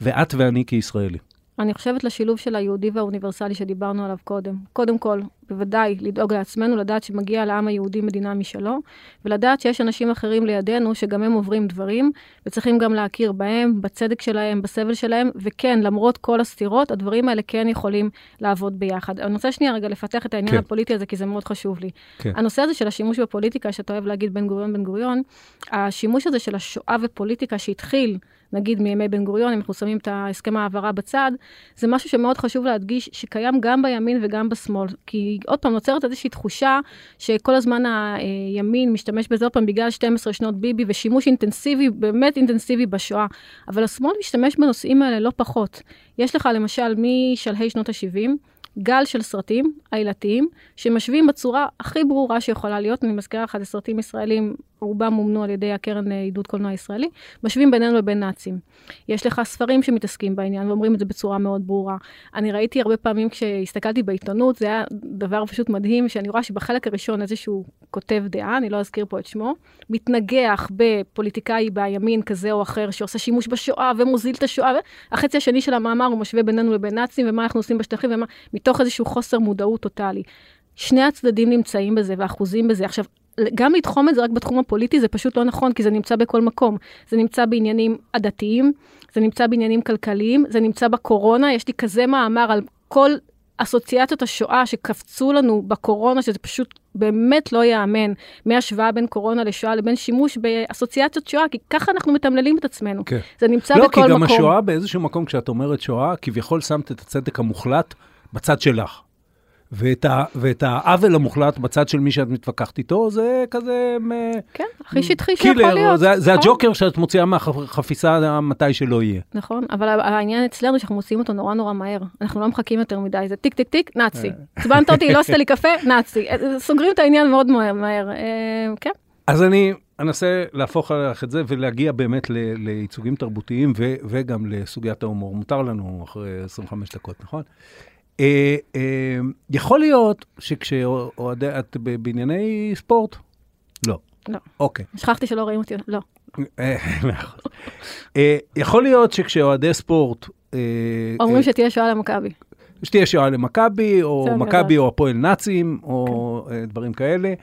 Speaker 2: ואת ואני כישראלים.
Speaker 3: אני חושבת לשילוב של היהודי והאוניברסלי שדיברנו עליו קודם. קודם כל, בוודאי לדאוג לעצמנו, לדעת שמגיע לעם היהודי מדינה משלו, ולדעת שיש אנשים אחרים לידינו שגם הם עוברים דברים, וצריכים גם להכיר בהם, בצדק שלהם, בסבל שלהם, וכן, למרות כל הסתירות, הדברים האלה כן יכולים לעבוד ביחד. אני רוצה שנייה רגע לפתח את העניין
Speaker 2: כן.
Speaker 3: הפוליטי הזה, כי זה מאוד חשוב לי.
Speaker 2: כן.
Speaker 3: הנושא הזה של השימוש בפוליטיקה, שאתה אוהב להגיד בן גוריון, בן גוריון, השימוש הזה של השואה ופוליטיקה שהתחיל, נגיד מימי בן גוריון, אם אנחנו שמים את הסכם ההעברה בצד, זה משהו שמאוד חשוב להדגיש, שקיים גם בימין וגם בשמאל. כי עוד פעם, נוצרת איזושהי תחושה שכל הזמן הימין משתמש בזה עוד פעם בגלל 12 שנות ביבי, ושימוש אינטנסיבי, באמת אינטנסיבי בשואה. אבל השמאל משתמש בנושאים האלה לא פחות. יש לך למשל משלהי שנות ה-70, גל של סרטים עלילתיים, שמשווים בצורה הכי ברורה שיכולה להיות, אני מזכירה לך, זה סרטים ישראלים, רובם מומנו על ידי הקרן לעידוד קולנוע ישראלי, משווים בינינו לבין נאצים. יש לך ספרים שמתעסקים בעניין ואומרים את זה בצורה מאוד ברורה. אני ראיתי הרבה פעמים כשהסתכלתי בעיתונות, זה היה דבר פשוט מדהים, שאני רואה שבחלק הראשון איזשהו כותב דעה, אני לא אזכיר פה את שמו, מתנגח בפוליטיקאי בימין כזה או אחר, שעושה שימוש בשואה ומוזיל את השואה, והחצי השני של המאמר הוא משווה בינינו לבין נאצים, ומה אנחנו עושים בשטחים, ומה, מתוך איזשהו חוסר מודעות טוטאלי. שני הצדדים נמצאים בזה ואחוזים בזה. עכשיו, גם לתחום את זה רק בתחום הפוליטי זה פשוט לא נכון, כי זה נמצא בכל מקום. זה נמצא בעניינים עדתיים, זה נמצא בעניינים כלכליים, זה נמצא בקורונה, יש לי כזה מאמר על כל אסוציאציות השואה שקפצו לנו בקורונה, שזה פשוט באמת לא ייאמן, מהשוואה בין קורונה לשואה לבין שימוש באסוציאציות שואה, כי ככה אנחנו מתמללים את עצמנו.
Speaker 2: כן.
Speaker 3: זה נמצא
Speaker 2: לא,
Speaker 3: בכל מקום.
Speaker 2: לא, כי גם השואה באיזשהו מקום, כשאת אומרת שואה, כביכול שמת את הצדק המוחלט בצד שלך. ואת, ה, ואת העוול המוחלט בצד של מי שאת מתווכחת איתו, זה כזה...
Speaker 3: כן, הכי שטחי שיכול להיות.
Speaker 2: זה, זה הג'וקר שאת מוציאה מהחפיסה מתי שלא יהיה.
Speaker 3: נכון, אבל העניין אצלנו שאנחנו מוציאים אותו נורא נורא מהר. אנחנו לא מחכים יותר מדי, זה טיק טיק טיק, נאצי. עצבנת אותי, לא עשית לי קפה, נאצי. סוגרים את העניין מאוד מהר, כן.
Speaker 2: אז אני אנסה להפוך עליך את זה ולהגיע באמת לייצוגים תרבותיים ו, וגם לסוגיית ההומור. מותר לנו אחרי 25 דקות, נכון? אה, אה, יכול להיות שכשאוהדי, את בענייני ספורט? לא.
Speaker 3: לא.
Speaker 2: אוקיי.
Speaker 3: שכחתי שלא רואים אותי, לא.
Speaker 2: אה, יכול להיות שכשאוהדי ספורט...
Speaker 3: אומרים שתהיה שואה למכבי.
Speaker 2: שתהיה שואה למכבי, או מכבי או הפועל נאצים, או דברים כאלה.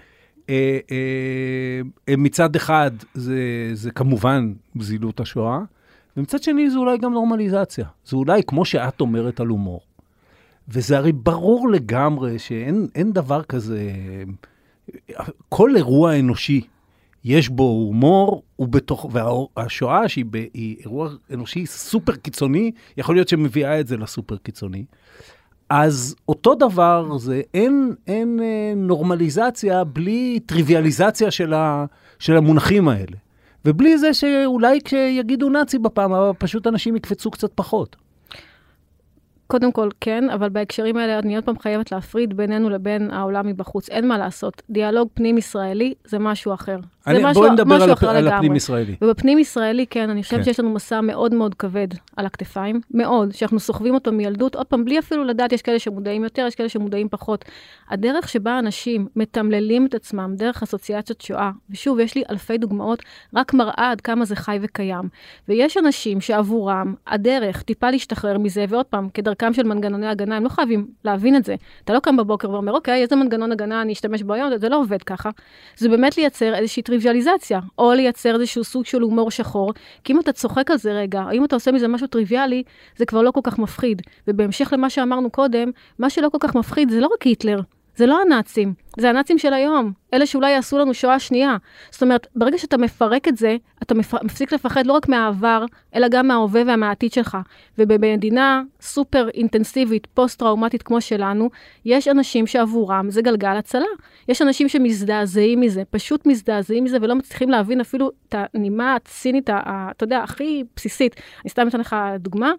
Speaker 2: מצד אחד זה, זה כמובן זילות השואה, ומצד שני זה אולי גם נורמליזציה. זה אולי, כמו שאת אומרת על הומור, וזה הרי ברור לגמרי שאין דבר כזה, כל אירוע אנושי, יש בו הומור, ובתוך, והשואה שהיא ב, אירוע אנושי סופר קיצוני, יכול להיות שמביאה את זה לסופר קיצוני. אז אותו דבר זה, אין, אין אה, נורמליזציה בלי טריוויאליזציה של, ה, של המונחים האלה. ובלי זה שאולי כשיגידו נאצי בפעם הבאה, פשוט אנשים יקפצו קצת פחות.
Speaker 3: קודם כל כן, אבל בהקשרים האלה אני עוד פעם חייבת להפריד בינינו לבין העולם מבחוץ. אין מה לעשות. דיאלוג פנים-ישראלי זה משהו אחר.
Speaker 2: אני,
Speaker 3: זה משהו,
Speaker 2: בואי נדבר
Speaker 3: משהו
Speaker 2: על,
Speaker 3: אחר
Speaker 2: על. הפנים-ישראלי.
Speaker 3: ובפנים-ישראלי, כן, אני חושבת
Speaker 2: כן.
Speaker 3: שיש לנו מסע מאוד מאוד כבד על הכתפיים, מאוד, שאנחנו סוחבים אותו מילדות, עוד פעם, בלי אפילו לדעת, יש כאלה שמודעים יותר, יש כאלה שמודעים פחות. הדרך שבה אנשים מתמללים את עצמם דרך אסוציאציות שואה, ושוב, יש לי אלפי דוגמאות, רק מראה עד כמה זה חי וקיים. ויש אנשים שעבורם הדרך טיפה להשתחרר מזה, ועוד פעם, כדרכם של מנגנוני הגנה, הם לא חייבים להבין את זה. אתה לא קם בבוקר ואומר, אוקיי, איזה מנגנון הגנה אני אשתמש בו היום, זה לא עובד ככה. זה באמת לייצר איזושהי טריוויאליזציה, או לייצר איזשהו סוג של הומור שחור, כי אם אתה צוחק על זה רגע, אם אתה עושה מזה משהו טריוויאלי, זה כבר לא כל כך מפחיד. ובהמשך למה שאמרנו קודם, מה שלא כל כך מפחיד זה לא רק היטלר, זה לא הנאצים, זה הנאצים של היום, אלה שאולי יעשו לנו שואה שנייה. זאת אומרת, ברגע שאתה מפרק את זה, אתה מפסיק לפחד לא רק מהעבר, אלא גם מההווה והמעתיד שלך. ובמדינה סופר אינטנסיבית, פוסט-טראומטית כמו שלנו, יש אנשים שעבורם זה גלגל הצלה. יש אנשים שמזדעזעים מזה, פשוט מזדעזעים מזה ולא מצליחים להבין אפילו את הנימה הצינית, אתה יודע, הכי בסיסית. אני סתם אתן לך דוגמה,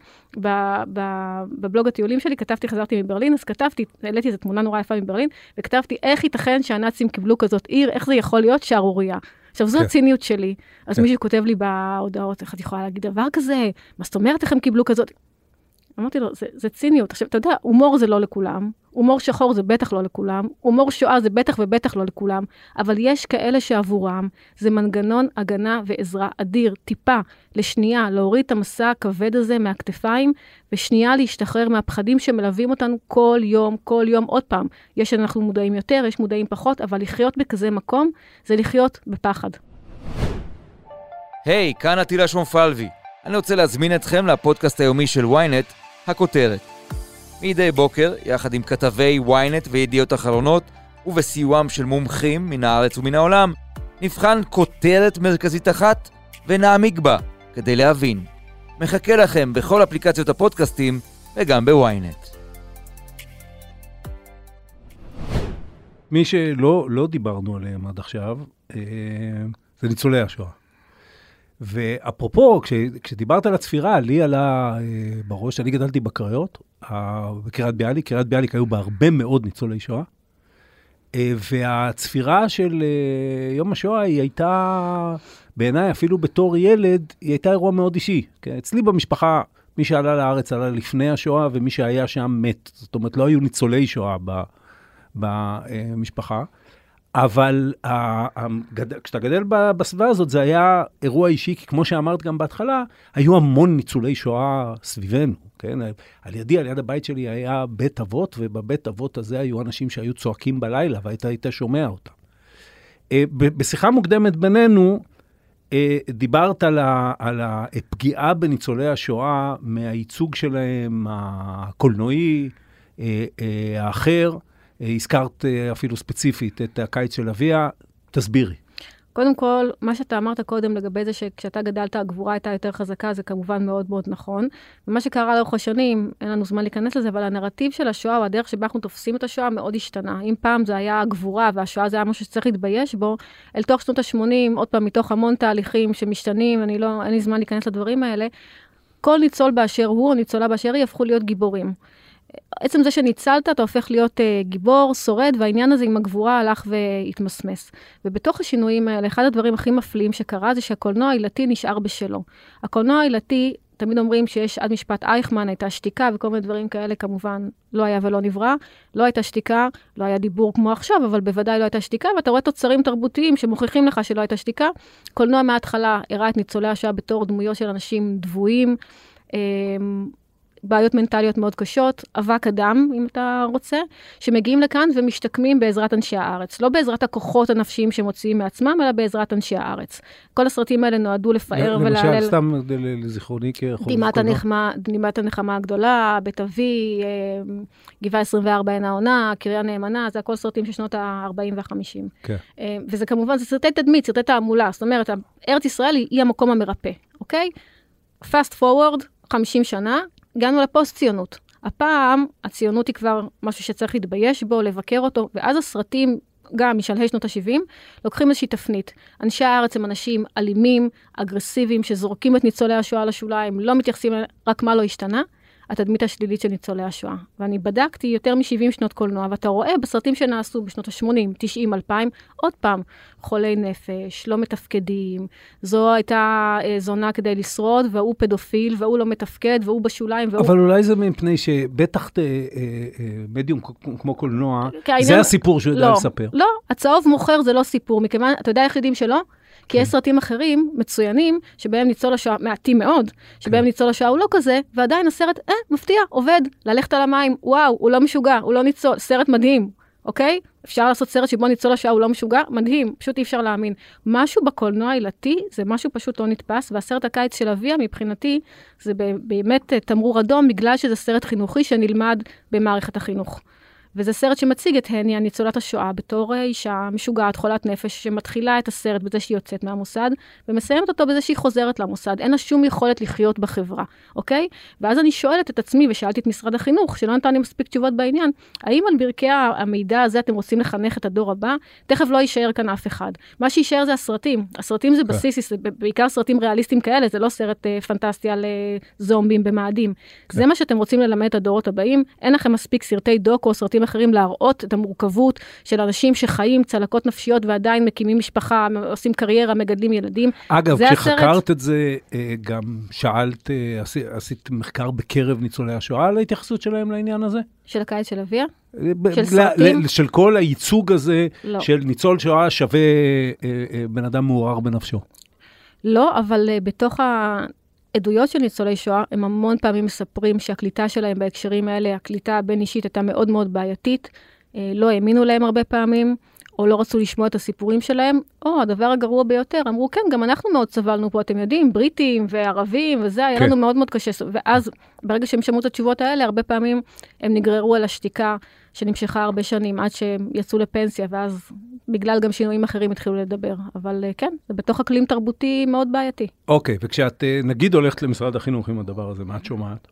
Speaker 3: בבלוג הטיולים שלי כתבתי, חזרתי מברלין, אז כתבתי, העליתי איזו תמונה נורא יפה מברלין, וכתבתי איך ייתכן שהנאצים קיבלו כזאת עיר, איך זה יכול להיות שערורייה. עכשיו, זו
Speaker 2: כן.
Speaker 3: הציניות שלי. אז
Speaker 2: כן.
Speaker 3: מישהו כותב לי בהודעות, איך את יכולה להגיד דבר כזה? מה זאת אומרת, איך הם קיבלו כזאת? אמרתי לו, זה, זה ציניות. עכשיו, אתה יודע, הומור זה לא לכולם, הומור שחור זה בטח לא לכולם, הומור שואה זה בטח ובטח לא לכולם, אבל יש כאלה שעבורם זה מנגנון הגנה ועזרה אדיר, טיפה, לשנייה, להוריד את המסע הכבד הזה מהכתפיים, ושנייה להשתחרר מהפחדים שמלווים אותנו כל יום, כל יום. עוד פעם, יש שאנחנו מודעים יותר, יש מודעים פחות, אבל לחיות בכזה מקום זה לחיות בפחד.
Speaker 4: היי, hey, כאן עטילה שומפלבי. אני רוצה להזמין אתכם לפודקאסט היומי של ynet, הכותרת. מדי בוקר, יחד עם כתבי ynet וידיעות אחרונות, ובסיועם של מומחים מן הארץ ומן העולם, נבחן כותרת מרכזית אחת ונעמיק בה כדי להבין. מחכה לכם בכל אפליקציות הפודקאסטים וגם בוויינט.
Speaker 2: מי שלא לא דיברנו עליהם עד עכשיו, אה, זה ניצולי השואה. ואפרופו, כש, כשדיברת על הצפירה, לי עלה אה, בראש, אני גדלתי בקריות, בקריית ביאליק, קריית ביאליק היו בה הרבה מאוד ניצולי שואה, אה, והצפירה של אה, יום השואה היא הייתה, בעיניי, אפילו בתור ילד, היא הייתה אירוע מאוד אישי. כן? אצלי במשפחה, מי שעלה לארץ עלה לפני השואה, ומי שהיה שם מת. זאת אומרת, לא היו ניצולי שואה במשפחה. אה, אבל כשאתה גדל בסביבה הזאת, זה היה אירוע אישי, כי כמו שאמרת גם בהתחלה, היו המון ניצולי שואה סביבנו, כן? על ידי, על יד הבית שלי, היה בית אבות, ובבית אבות הזה היו אנשים שהיו צועקים בלילה, והיית היית שומע אותם. אה, בשיחה מוקדמת בינינו, אה, דיברת על, ה, על הפגיעה בניצולי השואה מהייצוג שלהם הקולנועי, אה, האחר. הזכרת אה, אפילו ספציפית את הקיץ של אביה, תסבירי.
Speaker 3: קודם כל, מה שאתה אמרת קודם לגבי זה שכשאתה גדלת הגבורה הייתה יותר חזקה, זה כמובן מאוד מאוד נכון. ומה שקרה לאורך השנים, אין לנו זמן להיכנס לזה, אבל הנרטיב של השואה, או הדרך שבה אנחנו תופסים את השואה, מאוד השתנה. אם פעם זה היה הגבורה והשואה זה היה משהו שצריך להתבייש בו, אל תוך שנות ה-80, עוד פעם, מתוך המון תהליכים שמשתנים, אני לא, אין לי זמן להיכנס לדברים האלה, כל ניצול באשר הוא, או ניצולה באשר היא, הפכו להיות גיבורים. עצם זה שניצלת, אתה הופך להיות uh, גיבור, שורד, והעניין הזה עם הגבורה הלך והתמסמס. ובתוך השינויים האלה, אחד הדברים הכי מפליאים שקרה זה שהקולנוע העילתי נשאר בשלו. הקולנוע העילתי, תמיד אומרים שיש עד משפט אייכמן, הייתה שתיקה וכל מיני דברים כאלה, כמובן לא היה ולא נברא. לא הייתה שתיקה, לא היה דיבור כמו עכשיו, אבל בוודאי לא הייתה שתיקה, ואתה רואה תוצרים תרבותיים שמוכיחים לך שלא הייתה שתיקה. קולנוע מההתחלה הראה את ניצולי השואה בתור דמויות של אנשים דבויים. בעיות מנטליות מאוד קשות, אבק אדם, אם אתה רוצה, שמגיעים לכאן ומשתקמים בעזרת אנשי הארץ. לא בעזרת הכוחות הנפשיים שמוציאים מעצמם, אלא בעזרת אנשי הארץ. כל הסרטים האלה נועדו לפאר ולהלל...
Speaker 2: למשל, סתם לזיכרוני כחוב
Speaker 3: דמעת הנחמה הגדולה, בית אבי, אה, גבעה 24 עין העונה, קריה נאמנה, זה הכל סרטים של שנות ה-40 וה-50. כן. אה, וזה כמובן, זה סרטי תדמית, סרטי תעמולה. זאת אומרת, ארץ ישראל היא, היא המקום המרפא, אוקיי? fast forward, 50 שנה, הגענו לפוסט-ציונות. הפעם הציונות היא כבר משהו שצריך להתבייש בו, לבקר אותו, ואז הסרטים, גם משלהי שנות ה-70, לוקחים איזושהי תפנית. אנשי הארץ הם אנשים אלימים, אגרסיביים, שזורקים את ניצולי השואה לשוליים, לא מתייחסים רק מה לא השתנה. התדמית השלילית של ניצולי השואה. ואני בדקתי יותר מ-70 שנות קולנוע, ואתה רואה בסרטים שנעשו בשנות ה-80, 90, 2000, עוד פעם, חולי נפש, לא מתפקדים, זו הייתה אה, זונה כדי לשרוד, והוא פדופיל, והוא לא מתפקד, והוא בשוליים, והוא...
Speaker 2: אבל אולי זה מפני שבטח אה, אה, אה, מדיום כמו קולנוע, זה הסיפור שהוא יודע
Speaker 3: לא,
Speaker 2: לספר.
Speaker 3: לא, הצהוב מוכר זה לא סיפור, מכיוון, אתה יודע איך יודעים שלא? כי יש כן. סרטים אחרים מצוינים, שבהם ניצול השואה, מעטים מאוד, שבהם כן. ניצול השואה הוא לא כזה, ועדיין הסרט, אה, מפתיע, עובד, ללכת על המים, וואו, הוא לא משוגע, הוא לא ניצול, סרט מדהים, אוקיי? אפשר לעשות סרט שבו ניצול השואה הוא לא משוגע, מדהים, פשוט אי אפשר להאמין. משהו בקולנוע העילתי זה משהו פשוט לא נתפס, והסרט הקיץ של אביה מבחינתי זה באמת תמרור אדום, בגלל שזה סרט חינוכי שנלמד במערכת החינוך. וזה סרט שמציג את הניה, ניצולת השואה, בתור אישה משוגעת, חולת נפש, שמתחילה את הסרט בזה שהיא יוצאת מהמוסד, ומסיימת אותו בזה שהיא חוזרת למוסד. אין לה שום יכולת לחיות בחברה, אוקיי? ואז אני שואלת את עצמי, ושאלתי את משרד החינוך, שלא נתן לי מספיק תשובות בעניין, האם על ברכי המידע הזה אתם רוצים לחנך את הדור הבא? תכף לא יישאר כאן אף אחד. מה שיישאר זה הסרטים. הסרטים זה כן. בסיס, זה בעיקר סרטים ריאליסטיים כאלה, זה לא סרט אה, פנטסטי על אה, זומבים במאדים. כן. זה מה שאתם רוצים ללמד את הדורות הבאים? אין לכם מספיק סרטי דוקו, סרטים בסרטים אחרים להראות את המורכבות של אנשים שחיים צלקות נפשיות ועדיין מקימים משפחה, עושים קריירה, מגדלים ילדים.
Speaker 2: אגב, כשחקרת
Speaker 3: הסרט-
Speaker 2: את זה, אה, גם שאלת, אה, עשי- עשית מחקר בקרב ניצולי השואה על ההתייחסות שלהם לעניין הזה?
Speaker 3: של הקיץ של אביה?
Speaker 2: אה, ב-
Speaker 3: של סרטים?
Speaker 2: ל- של כל הייצוג הזה
Speaker 3: לא.
Speaker 2: של ניצול שואה שווה אה, אה, בן אדם מעורער בנפשו.
Speaker 3: לא, אבל uh, בתוך העדויות של ניצולי שואה, הם המון פעמים מספרים שהקליטה שלהם בהקשרים האלה, הקליטה הבין-אישית הייתה מאוד מאוד בעייתית, uh, לא האמינו להם הרבה פעמים, או לא רצו לשמוע את הסיפורים שלהם, או הדבר הגרוע ביותר, אמרו, כן, גם אנחנו מאוד סבלנו פה, אתם יודעים, בריטים וערבים וזה, היה
Speaker 2: כן.
Speaker 3: לנו מאוד מאוד קשה. ואז, ברגע שהם שמעו את התשובות האלה, הרבה פעמים הם נגררו על השתיקה שנמשכה הרבה שנים, עד שהם יצאו לפנסיה, ואז בגלל גם שינויים אחרים התחילו לדבר. אבל אה, כן, זה בתוך אקלים תרבותי מאוד בעייתי.
Speaker 2: אוקיי, וכשאת אה, נגיד הולכת למשרד החינוך עם הדבר הזה, מה את שומעת?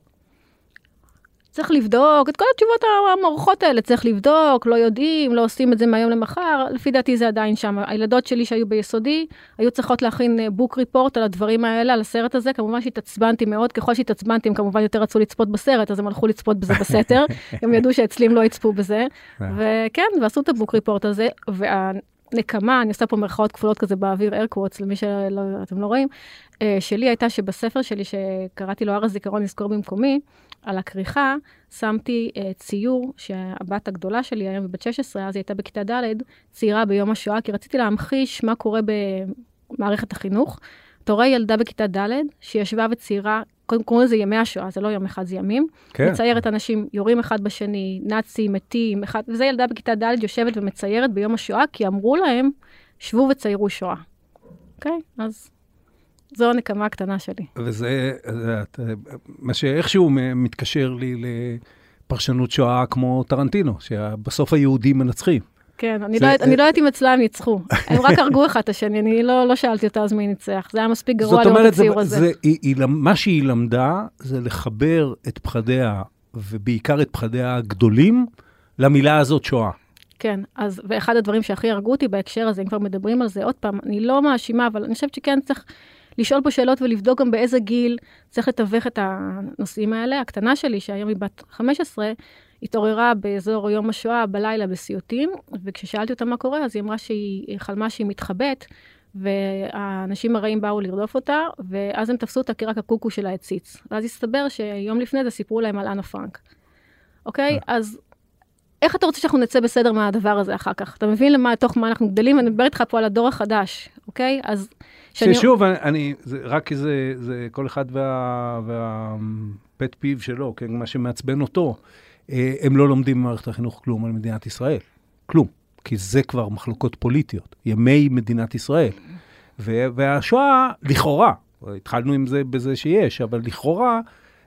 Speaker 3: צריך לבדוק את כל התשובות המערכות האלה, צריך לבדוק, לא יודעים, לא עושים את זה מהיום למחר, לפי דעתי זה עדיין שם. הילדות שלי שהיו ביסודי, היו צריכות להכין בוק ריפורט על הדברים האלה, על הסרט הזה, כמובן שהתעצבנתי מאוד, ככל שהתעצבנתי הם כמובן יותר רצו לצפות בסרט, אז הם הלכו לצפות בזה בסתר, הם ידעו שאצלי הם לא יצפו בזה, וכן, ועשו את הבוק ריפורט הזה, והנקמה, אני עושה פה מירכאות כפולות כזה באוויר, quotes, למי שאתם לא רואים, אה, שלי הייתה שבספר שלי, שקראתי לו הר הזיכרון נזכור במקומי, על הכריכה, שמתי uh, ציור שהבת הגדולה שלי, היום היא בת 16, אז היא הייתה בכיתה ד', ציירה ביום השואה, כי רציתי להמחיש מה קורה במערכת החינוך. אתה רואה ילדה בכיתה ד', שישבה וציירה, קודם קוראים לזה ימי השואה, זה לא יום אחד, זה ימים.
Speaker 2: כן.
Speaker 3: מציירת אנשים יורים אחד בשני, נאצים, מתים, אחד, וזה ילדה בכיתה ד' יושבת ומציירת ביום השואה, כי אמרו להם, שבו וציירו שואה. אוקיי? אז זו הנקמה הקטנה שלי.
Speaker 2: וזה, זה, את, מה שאיכשהו מתקשר לי לפרשנות שואה כמו טרנטינו, שבסוף היהודים מנצחים.
Speaker 3: כן, אני
Speaker 2: זה-
Speaker 3: לא יודעת- אני לא יודעת אם אצלם ניצחו. הם רק הרגו אחד את השני, אני לא לא שאלתי אותה אז מי ניצח. זה היה מספיק גרוע לראות את
Speaker 2: זה,
Speaker 3: הציור הזה.
Speaker 2: זה, היא, היא, מה שהיא למדה זה לחבר את פחדיה, ובעיקר את פחדיה הגדולים, למילה הזאת שואה.
Speaker 3: כן, אז, ואחד הדברים שהכי הרגו אותי בהקשר הזה, אם כבר מדברים על זה, עוד פעם, אני לא מאשימה, אבל אני חושבת שכן צריך לשאול פה שאלות ולבדוק גם באיזה גיל צריך לתווך את הנושאים האלה. הקטנה שלי, שהיום היא בת 15, התעוררה באזור יום השואה בלילה בסיוטים, וכששאלתי אותה מה קורה, אז היא אמרה שהיא חלמה שהיא מתחבאת, והאנשים הרעים באו לרדוף אותה, ואז הם תפסו אותה כי רק הקוקו שלה הציץ. ואז הסתבר שיום לפני זה סיפרו להם על אנה פרנק. אוקיי? אז איך אתה רוצה שאנחנו נצא בסדר מהדבר הזה אחר כך? אתה מבין למה, תוך מה אנחנו גדלים? אני מדברת איתך פה על הדור החדש, אוקיי? אז... שאני-
Speaker 2: ששוב, אני, אני זה, רק כי זה, זה כל אחד וה, והפט פיו שלו, כן, מה שמעצבן אותו. אה, הם לא לומדים במערכת החינוך כלום על מדינת ישראל. כלום. כי זה כבר מחלוקות פוליטיות, ימי מדינת ישראל. ו- והשואה, לכאורה, התחלנו עם זה בזה שיש, אבל לכאורה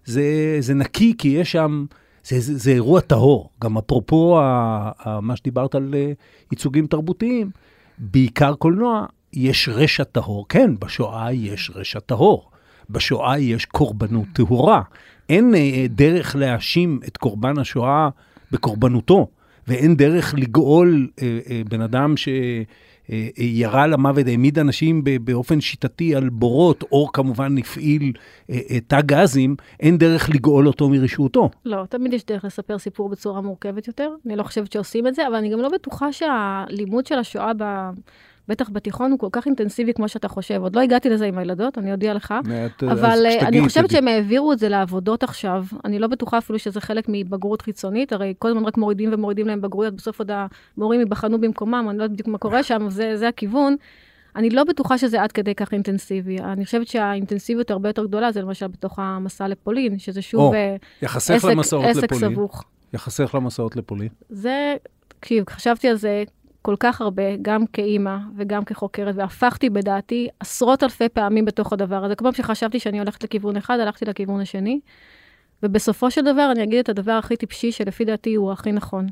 Speaker 2: זה, זה נקי, כי יש שם, זה, זה, זה אירוע טהור. גם אפרופו ה, ה, מה שדיברת על אה, ייצוגים תרבותיים, בעיקר קולנוע, יש רשע טהור. כן, בשואה יש רשע טהור. בשואה יש קורבנות טהורה. אין אה, דרך להאשים את קורבן השואה בקורבנותו, ואין דרך לגאול אה, אה, בן אדם שירה למוות, העמיד אנשים באופן שיטתי על בורות, או כמובן הפעיל תא גזים, אין דרך לגאול אותו מרשעותו.
Speaker 3: לא, תמיד יש דרך לספר סיפור בצורה מורכבת יותר. אני לא חושבת שעושים את זה, אבל אני גם לא בטוחה שהלימוד של השואה, ב... בטח בתיכון, הוא כל כך אינטנסיבי כמו שאתה חושב. עוד לא הגעתי לזה עם הילדות, אני אודיע לך.
Speaker 2: אז
Speaker 3: אבל אה, אני חושבת. שהם העבירו את זה לעבודות עכשיו. אני לא בטוחה אפילו שזה חלק מבגרות חיצונית, הרי כל הזמן רק מורידים ומורידים להם בגרויות, בסוף עוד המורים ייבחנו במקומם, אני לא יודעת בדיוק מה קורה שם, זה, זה הכיוון. אני לא בטוחה שזה עד כדי כך אינטנסיבי. אני חושבת שהאינטנסיביות הרבה יותר גדולה, זה למשל בתוך המסע לפולין, שזה שוב
Speaker 2: או,
Speaker 3: אה, עסק, עסק
Speaker 2: לפולין.
Speaker 3: סבוך.
Speaker 2: יחסך למסעות לפולין.
Speaker 3: זה, תקשיב, חשבתי על זה כל כך הרבה, גם כאימא וגם כחוקרת, והפכתי בדעתי עשרות אלפי פעמים בתוך הדבר הזה. כל פעם שחשבתי שאני הולכת לכיוון אחד, הלכתי לכיוון השני. ובסופו של דבר, אני אגיד את הדבר הכי טיפשי, שלפי דעתי הוא הכי נכון.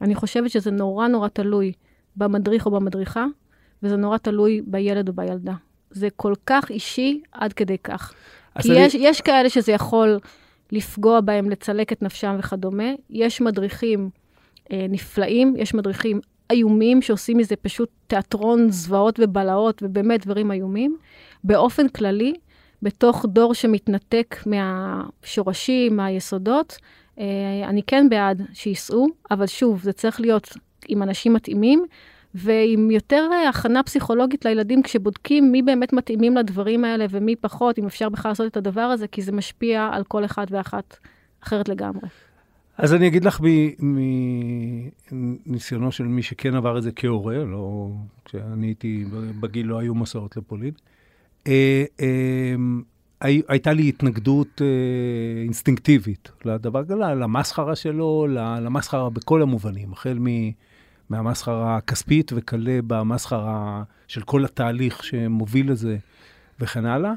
Speaker 3: אני חושבת שזה נורא נורא תלוי במדריך או במדריכה, וזה נורא תלוי בילד או בילדה. זה כל כך אישי עד כדי כך. כי
Speaker 2: אני-
Speaker 3: יש, יש כאלה שזה יכול לפגוע בהם, לצלק את נפשם וכדומה. יש מדריכים אה, נפלאים, יש מדריכים איומים שעושים מזה פשוט תיאטרון זוועות ובלהות, ובאמת דברים איומים. באופן כללי, בתוך דור שמתנתק מהשורשים, מהיסודות, אה, אני כן בעד שייסעו, אבל שוב, זה צריך להיות עם אנשים מתאימים, ועם יותר אה, הכנה פסיכולוגית לילדים, כשבודקים מי באמת מתאימים לדברים האלה ומי פחות, אם אפשר בכלל לעשות את הדבר הזה, כי זה משפיע על כל אחד ואחת אחרת לגמרי.
Speaker 2: אז אני אגיד לך מניסיונו של מי שכן עבר את זה כהורה, לא, כשאני הייתי בגיל לא היו מסעות לפולין. אה, אה, הייתה לי התנגדות אה, אינסטינקטיבית לדבר, למסחרה שלו, למסחרה בכל המובנים, החל מהמסחרה הכספית וכלה במסחרה של כל התהליך שמוביל לזה וכן הלאה.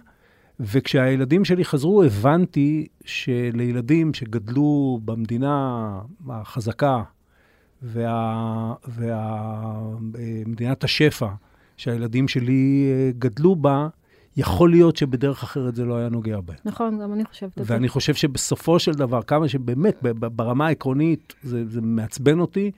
Speaker 2: וכשהילדים שלי חזרו, הבנתי שלילדים שגדלו במדינה החזקה ומדינת וה, השפע שהילדים שלי אה, גדלו בה, יכול להיות שבדרך אחרת זה לא היה נוגע בהם.
Speaker 3: נכון, גם אני חושבת את
Speaker 2: זה. ואני חושב שבסופו של דבר, כמה שבאמת, ברמה העקרונית, זה, זה מעצבן אותי,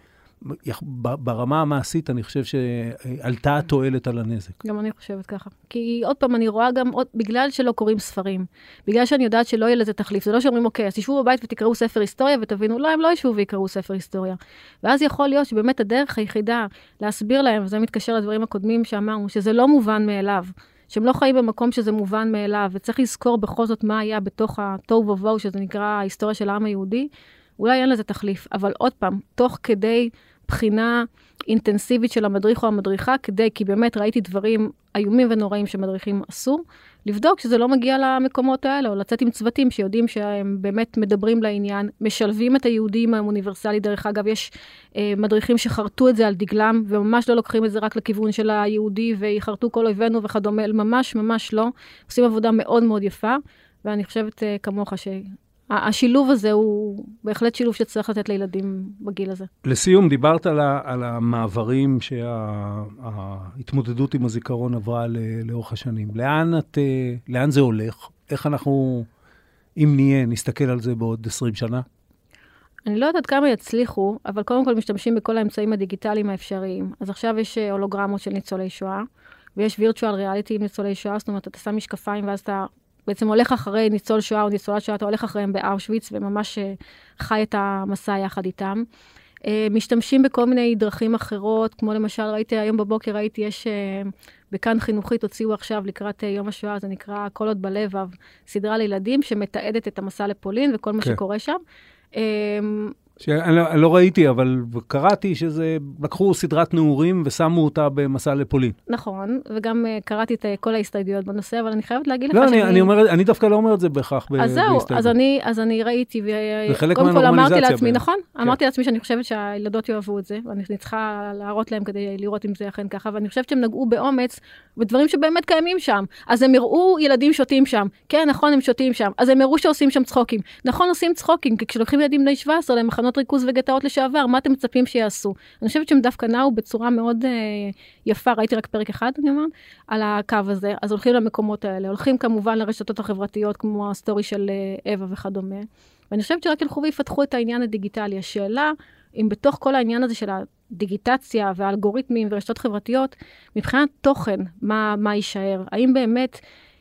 Speaker 2: ברמה המעשית, אני חושב שעלתה התועלת על הנזק.
Speaker 3: גם אני חושבת ככה. כי עוד פעם, אני רואה גם, עוד, בגלל שלא קוראים ספרים, בגלל שאני יודעת שלא יהיה לזה תחליף, זה לא שאומרים, אוקיי, אז תשבו בבית ותקראו ספר היסטוריה ותבינו, לא, הם לא ישבו ויקראו ספר היסטוריה. ואז יכול להיות שבאמת הדרך היחידה להסביר להם, וזה מתקשר לדברים הקודמים שאמרנו, שזה לא מובן מאליו. שהם לא חיים במקום שזה מובן מאליו, וצריך לזכור בכל זאת מה היה בתוך התוהו ובוהו, שזה נקרא ההיסטוריה של העם היהודי, אולי אין לזה תחליף. אבל עוד פעם, תוך כדי בחינה אינטנסיבית של המדריך או המדריכה, כדי, כי באמת ראיתי דברים איומים ונוראים שמדריכים עשו, לבדוק שזה לא מגיע למקומות האלה, או לצאת עם צוותים שיודעים שהם באמת מדברים לעניין, משלבים את היהודים האוניברסלי. דרך אגב, יש אה, מדריכים שחרטו את זה על דגלם, וממש לא לוקחים את זה רק לכיוון של היהודי, ויחרטו כל אויבינו וכדומה, ממש ממש לא. עושים עבודה מאוד מאוד יפה, ואני חושבת אה, כמוך ש... השילוב הזה הוא בהחלט שילוב שצריך לתת לילדים בגיל הזה.
Speaker 2: לסיום, דיברת על, ה, על המעברים שההתמודדות עם הזיכרון עברה לאורך השנים. לאן, את, אה, לאן זה הולך? איך אנחנו, אם נהיה, נסתכל על זה בעוד 20 שנה?
Speaker 3: אני לא יודעת כמה יצליחו, אבל קודם כל משתמשים בכל האמצעים הדיגיטליים האפשריים. אז עכשיו יש אה, הולוגרמות של ניצולי שואה, ויש וירטואל ריאליטי עם ניצולי שואה, זאת אומרת, אתה שם משקפיים ואז אתה בעצם הולך אחרי ניצול שואה או ניצולת שואה, אתה הולך אחריהם באושוויץ וממש אה, חי את המסע יחד איתם. אה, משתמשים בכל מיני דרכים אחרות, כמו למשל, ראיתי היום בבוקר, ראיתי, יש אה, בכאן חינוכית, הוציאו עכשיו לקראת יום השואה, זה נקרא כל עוד בלבב, סדרה לילדים שמתעדת את המסע לפולין וכל מה כן. שקורה שם.
Speaker 2: שאני לא, לא ראיתי, אבל קראתי שזה, לקחו סדרת נעורים ושמו אותה במסע לפולין.
Speaker 3: נכון, וגם uh, קראתי את uh, כל ההסתייגויות בנושא, אבל אני חייבת להגיד
Speaker 2: לא,
Speaker 3: לך
Speaker 2: שאני... לא, אני, אומר, אני דווקא לא אומר את זה בהכרח
Speaker 3: בהסתייגות. אז זהו, אז אני, אז אני ראיתי, וקודם כל אמרתי לעצמי, ב... נכון, כן. אמרתי לעצמי שאני חושבת שהילדות יאהבו את זה, ואני צריכה להראות להם כדי לראות אם זה אכן ככה, ואני חושבת שהם נגעו באומץ בדברים שבאמת קיימים שם. אז הם הראו ילדים שותים שם, כן, נכון, הם שותים שם, אז הם הראו שעושים שם צחוקים. נכון, עושים צחוקים, כי כשלוקחים ילדים בני 17 למחנות ריכוז וגטאות לשעבר, מה אתם מצפים שיעשו? אני חושבת שהם דווקא נעו בצורה מאוד uh, יפה, ראיתי רק פרק אחד, אני אומרת, על הקו הזה, אז הולכים למקומות האלה, הולכים כמובן לרשתות החברתיות, כמו ה story של uh, אווה וכדומה, ואני חושבת שרק ילכו ויפתחו את העניין הדיגיטלי. השאלה, אם בתוך כל העניין הזה של הדיגיטציה והאלגוריתמים ורשתות חברתיות, מבחינת תוכן, מה, מה יישאר? האם באמת...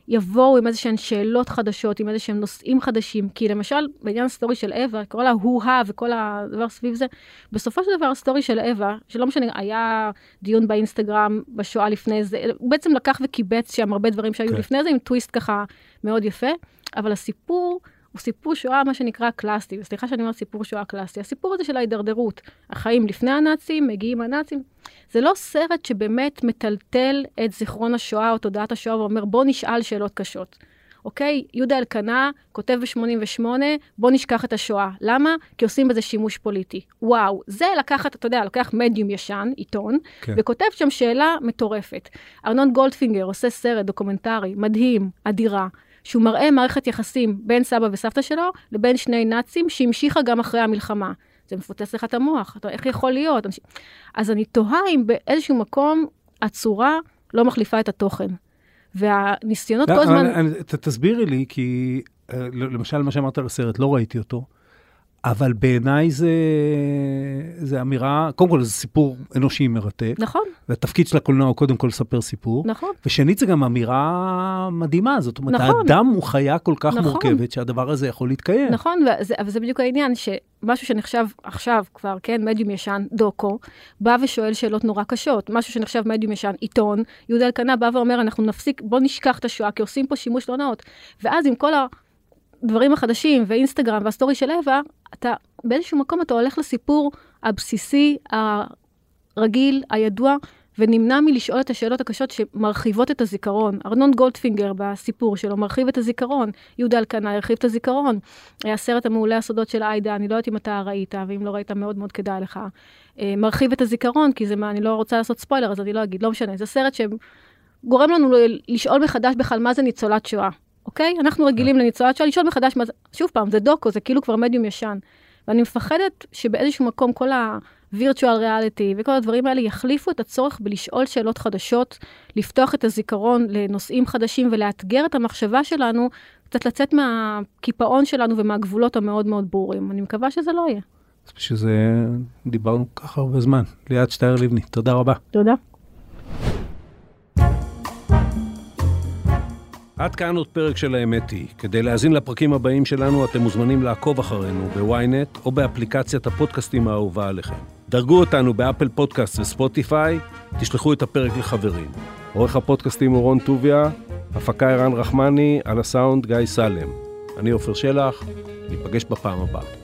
Speaker 3: יבואו עם איזשהן שאלות חדשות, עם איזשהם נושאים חדשים. כי למשל, בעניין ה story של אווה, כל ההוא-הא וכל הדבר סביב זה, בסופו של דבר ה story של אווה, שלא משנה, היה דיון באינסטגרם בשואה לפני זה, הוא בעצם לקח וקיבץ שם הרבה דברים שהיו כן. לפני זה, עם טוויסט ככה מאוד יפה, אבל הסיפור... הוא סיפור שואה, מה שנקרא קלאסי, וסליחה שאני אומרת סיפור שואה קלאסי, הסיפור הזה של ההידרדרות, החיים לפני הנאצים, מגיעים הנאצים, זה לא סרט שבאמת מטלטל את זיכרון השואה או תודעת השואה ואומר, בוא נשאל שאלות קשות. אוקיי? יהודה אלקנה כותב ב-88, בוא נשכח את השואה. למה? כי עושים בזה שימוש פוליטי. וואו, זה לקחת, אתה יודע, לוקח מדיום ישן, עיתון, כן. וכותב שם שאלה מטורפת. ארנון גולדפינגר עושה סרט דוקומנטרי, מדהים, אדירה. שהוא מראה מערכת יחסים בין סבא וסבתא שלו לבין שני נאצים שהמשיכה גם אחרי המלחמה. זה מפוצץ לך את המוח, אתה, איך יכול להיות? אז אני תוהה אם באיזשהו מקום הצורה לא מחליפה את התוכן. והניסיונות לא, כל הזמן...
Speaker 2: תסבירי לי, כי אה, למשל מה שאמרת על הסרט, לא ראיתי אותו. אבל בעיניי זה, זה אמירה, קודם כל זה סיפור אנושי מרתק.
Speaker 3: נכון,
Speaker 2: והתפקיד של הקולנוע הוא קודם כל לספר סיפור.
Speaker 3: נכון.
Speaker 2: ושנית, זה גם אמירה מדהימה, זאת אומרת,
Speaker 3: נכון.
Speaker 2: האדם הוא חיה כל כך
Speaker 3: נכון.
Speaker 2: מורכבת שהדבר הזה יכול להתקיים.
Speaker 3: נכון, וזה, אבל זה בדיוק העניין, שמשהו שנחשב עכשיו כבר, כן, מדיום ישן, דוקו, בא ושואל שאלות נורא קשות. משהו שנחשב מדיום ישן, עיתון, יהודה אלקנה בא ואומר, אנחנו נפסיק, בוא נשכח את השואה, כי עושים פה שימוש לא נאות. ואז עם כל הדברים החדשים, ואינסטגרם וה story של אווה, אתה באיזשהו מקום אתה הולך לסיפור הבסיסי, הרגיל, הידוע, ונמנע מלשאול את השאלות הקשות שמרחיבות את הזיכרון. ארנון גולדפינגר בסיפור שלו מרחיב את הזיכרון, יהודה אלקנה הרחיב את הזיכרון. הסרט המעולה הסודות של עאידה, אני לא יודעת אם אתה ראית, ואם לא ראית מאוד מאוד כדאי לך. אה, מרחיב את הזיכרון, כי זה מה, אני לא רוצה לעשות ספוילר, אז אני לא אגיד, לא משנה. זה סרט שגורם לנו לשאול מחדש בכלל מה זה ניצולת שואה, אוקיי? אנחנו רגילים לניצולת שואה, לשאול מחדש מה זה, שוב פעם, זה דוקו, זה כאילו כבר מדיום ישן. ואני מפחדת שבאיזשהו מקום כל ה... virtual reality וכל הדברים האלה יחליפו את הצורך בלשאול שאלות חדשות, לפתוח את הזיכרון לנושאים חדשים ולאתגר את המחשבה שלנו, קצת לצאת מהקיפאון שלנו ומהגבולות המאוד מאוד ברורים. אני מקווה שזה לא יהיה.
Speaker 2: אז בשביל זה דיברנו כל כך הרבה זמן. ליאת שטייר לבני, תודה רבה.
Speaker 3: תודה.
Speaker 2: עד כאן עוד פרק של האמת היא. כדי להאזין לפרקים הבאים שלנו, אתם מוזמנים לעקוב אחרינו בוויינט או באפליקציית הפודקאסטים האהובה עליכם. דרגו אותנו באפל פודקאסט וספוטיפיי, תשלחו את הפרק לחברים. עורך הפודקאסטים הוא רון טוביה, הפקה ערן רחמני, על הסאונד גיא סלם. אני עופר שלח, ניפגש בפעם הבאה.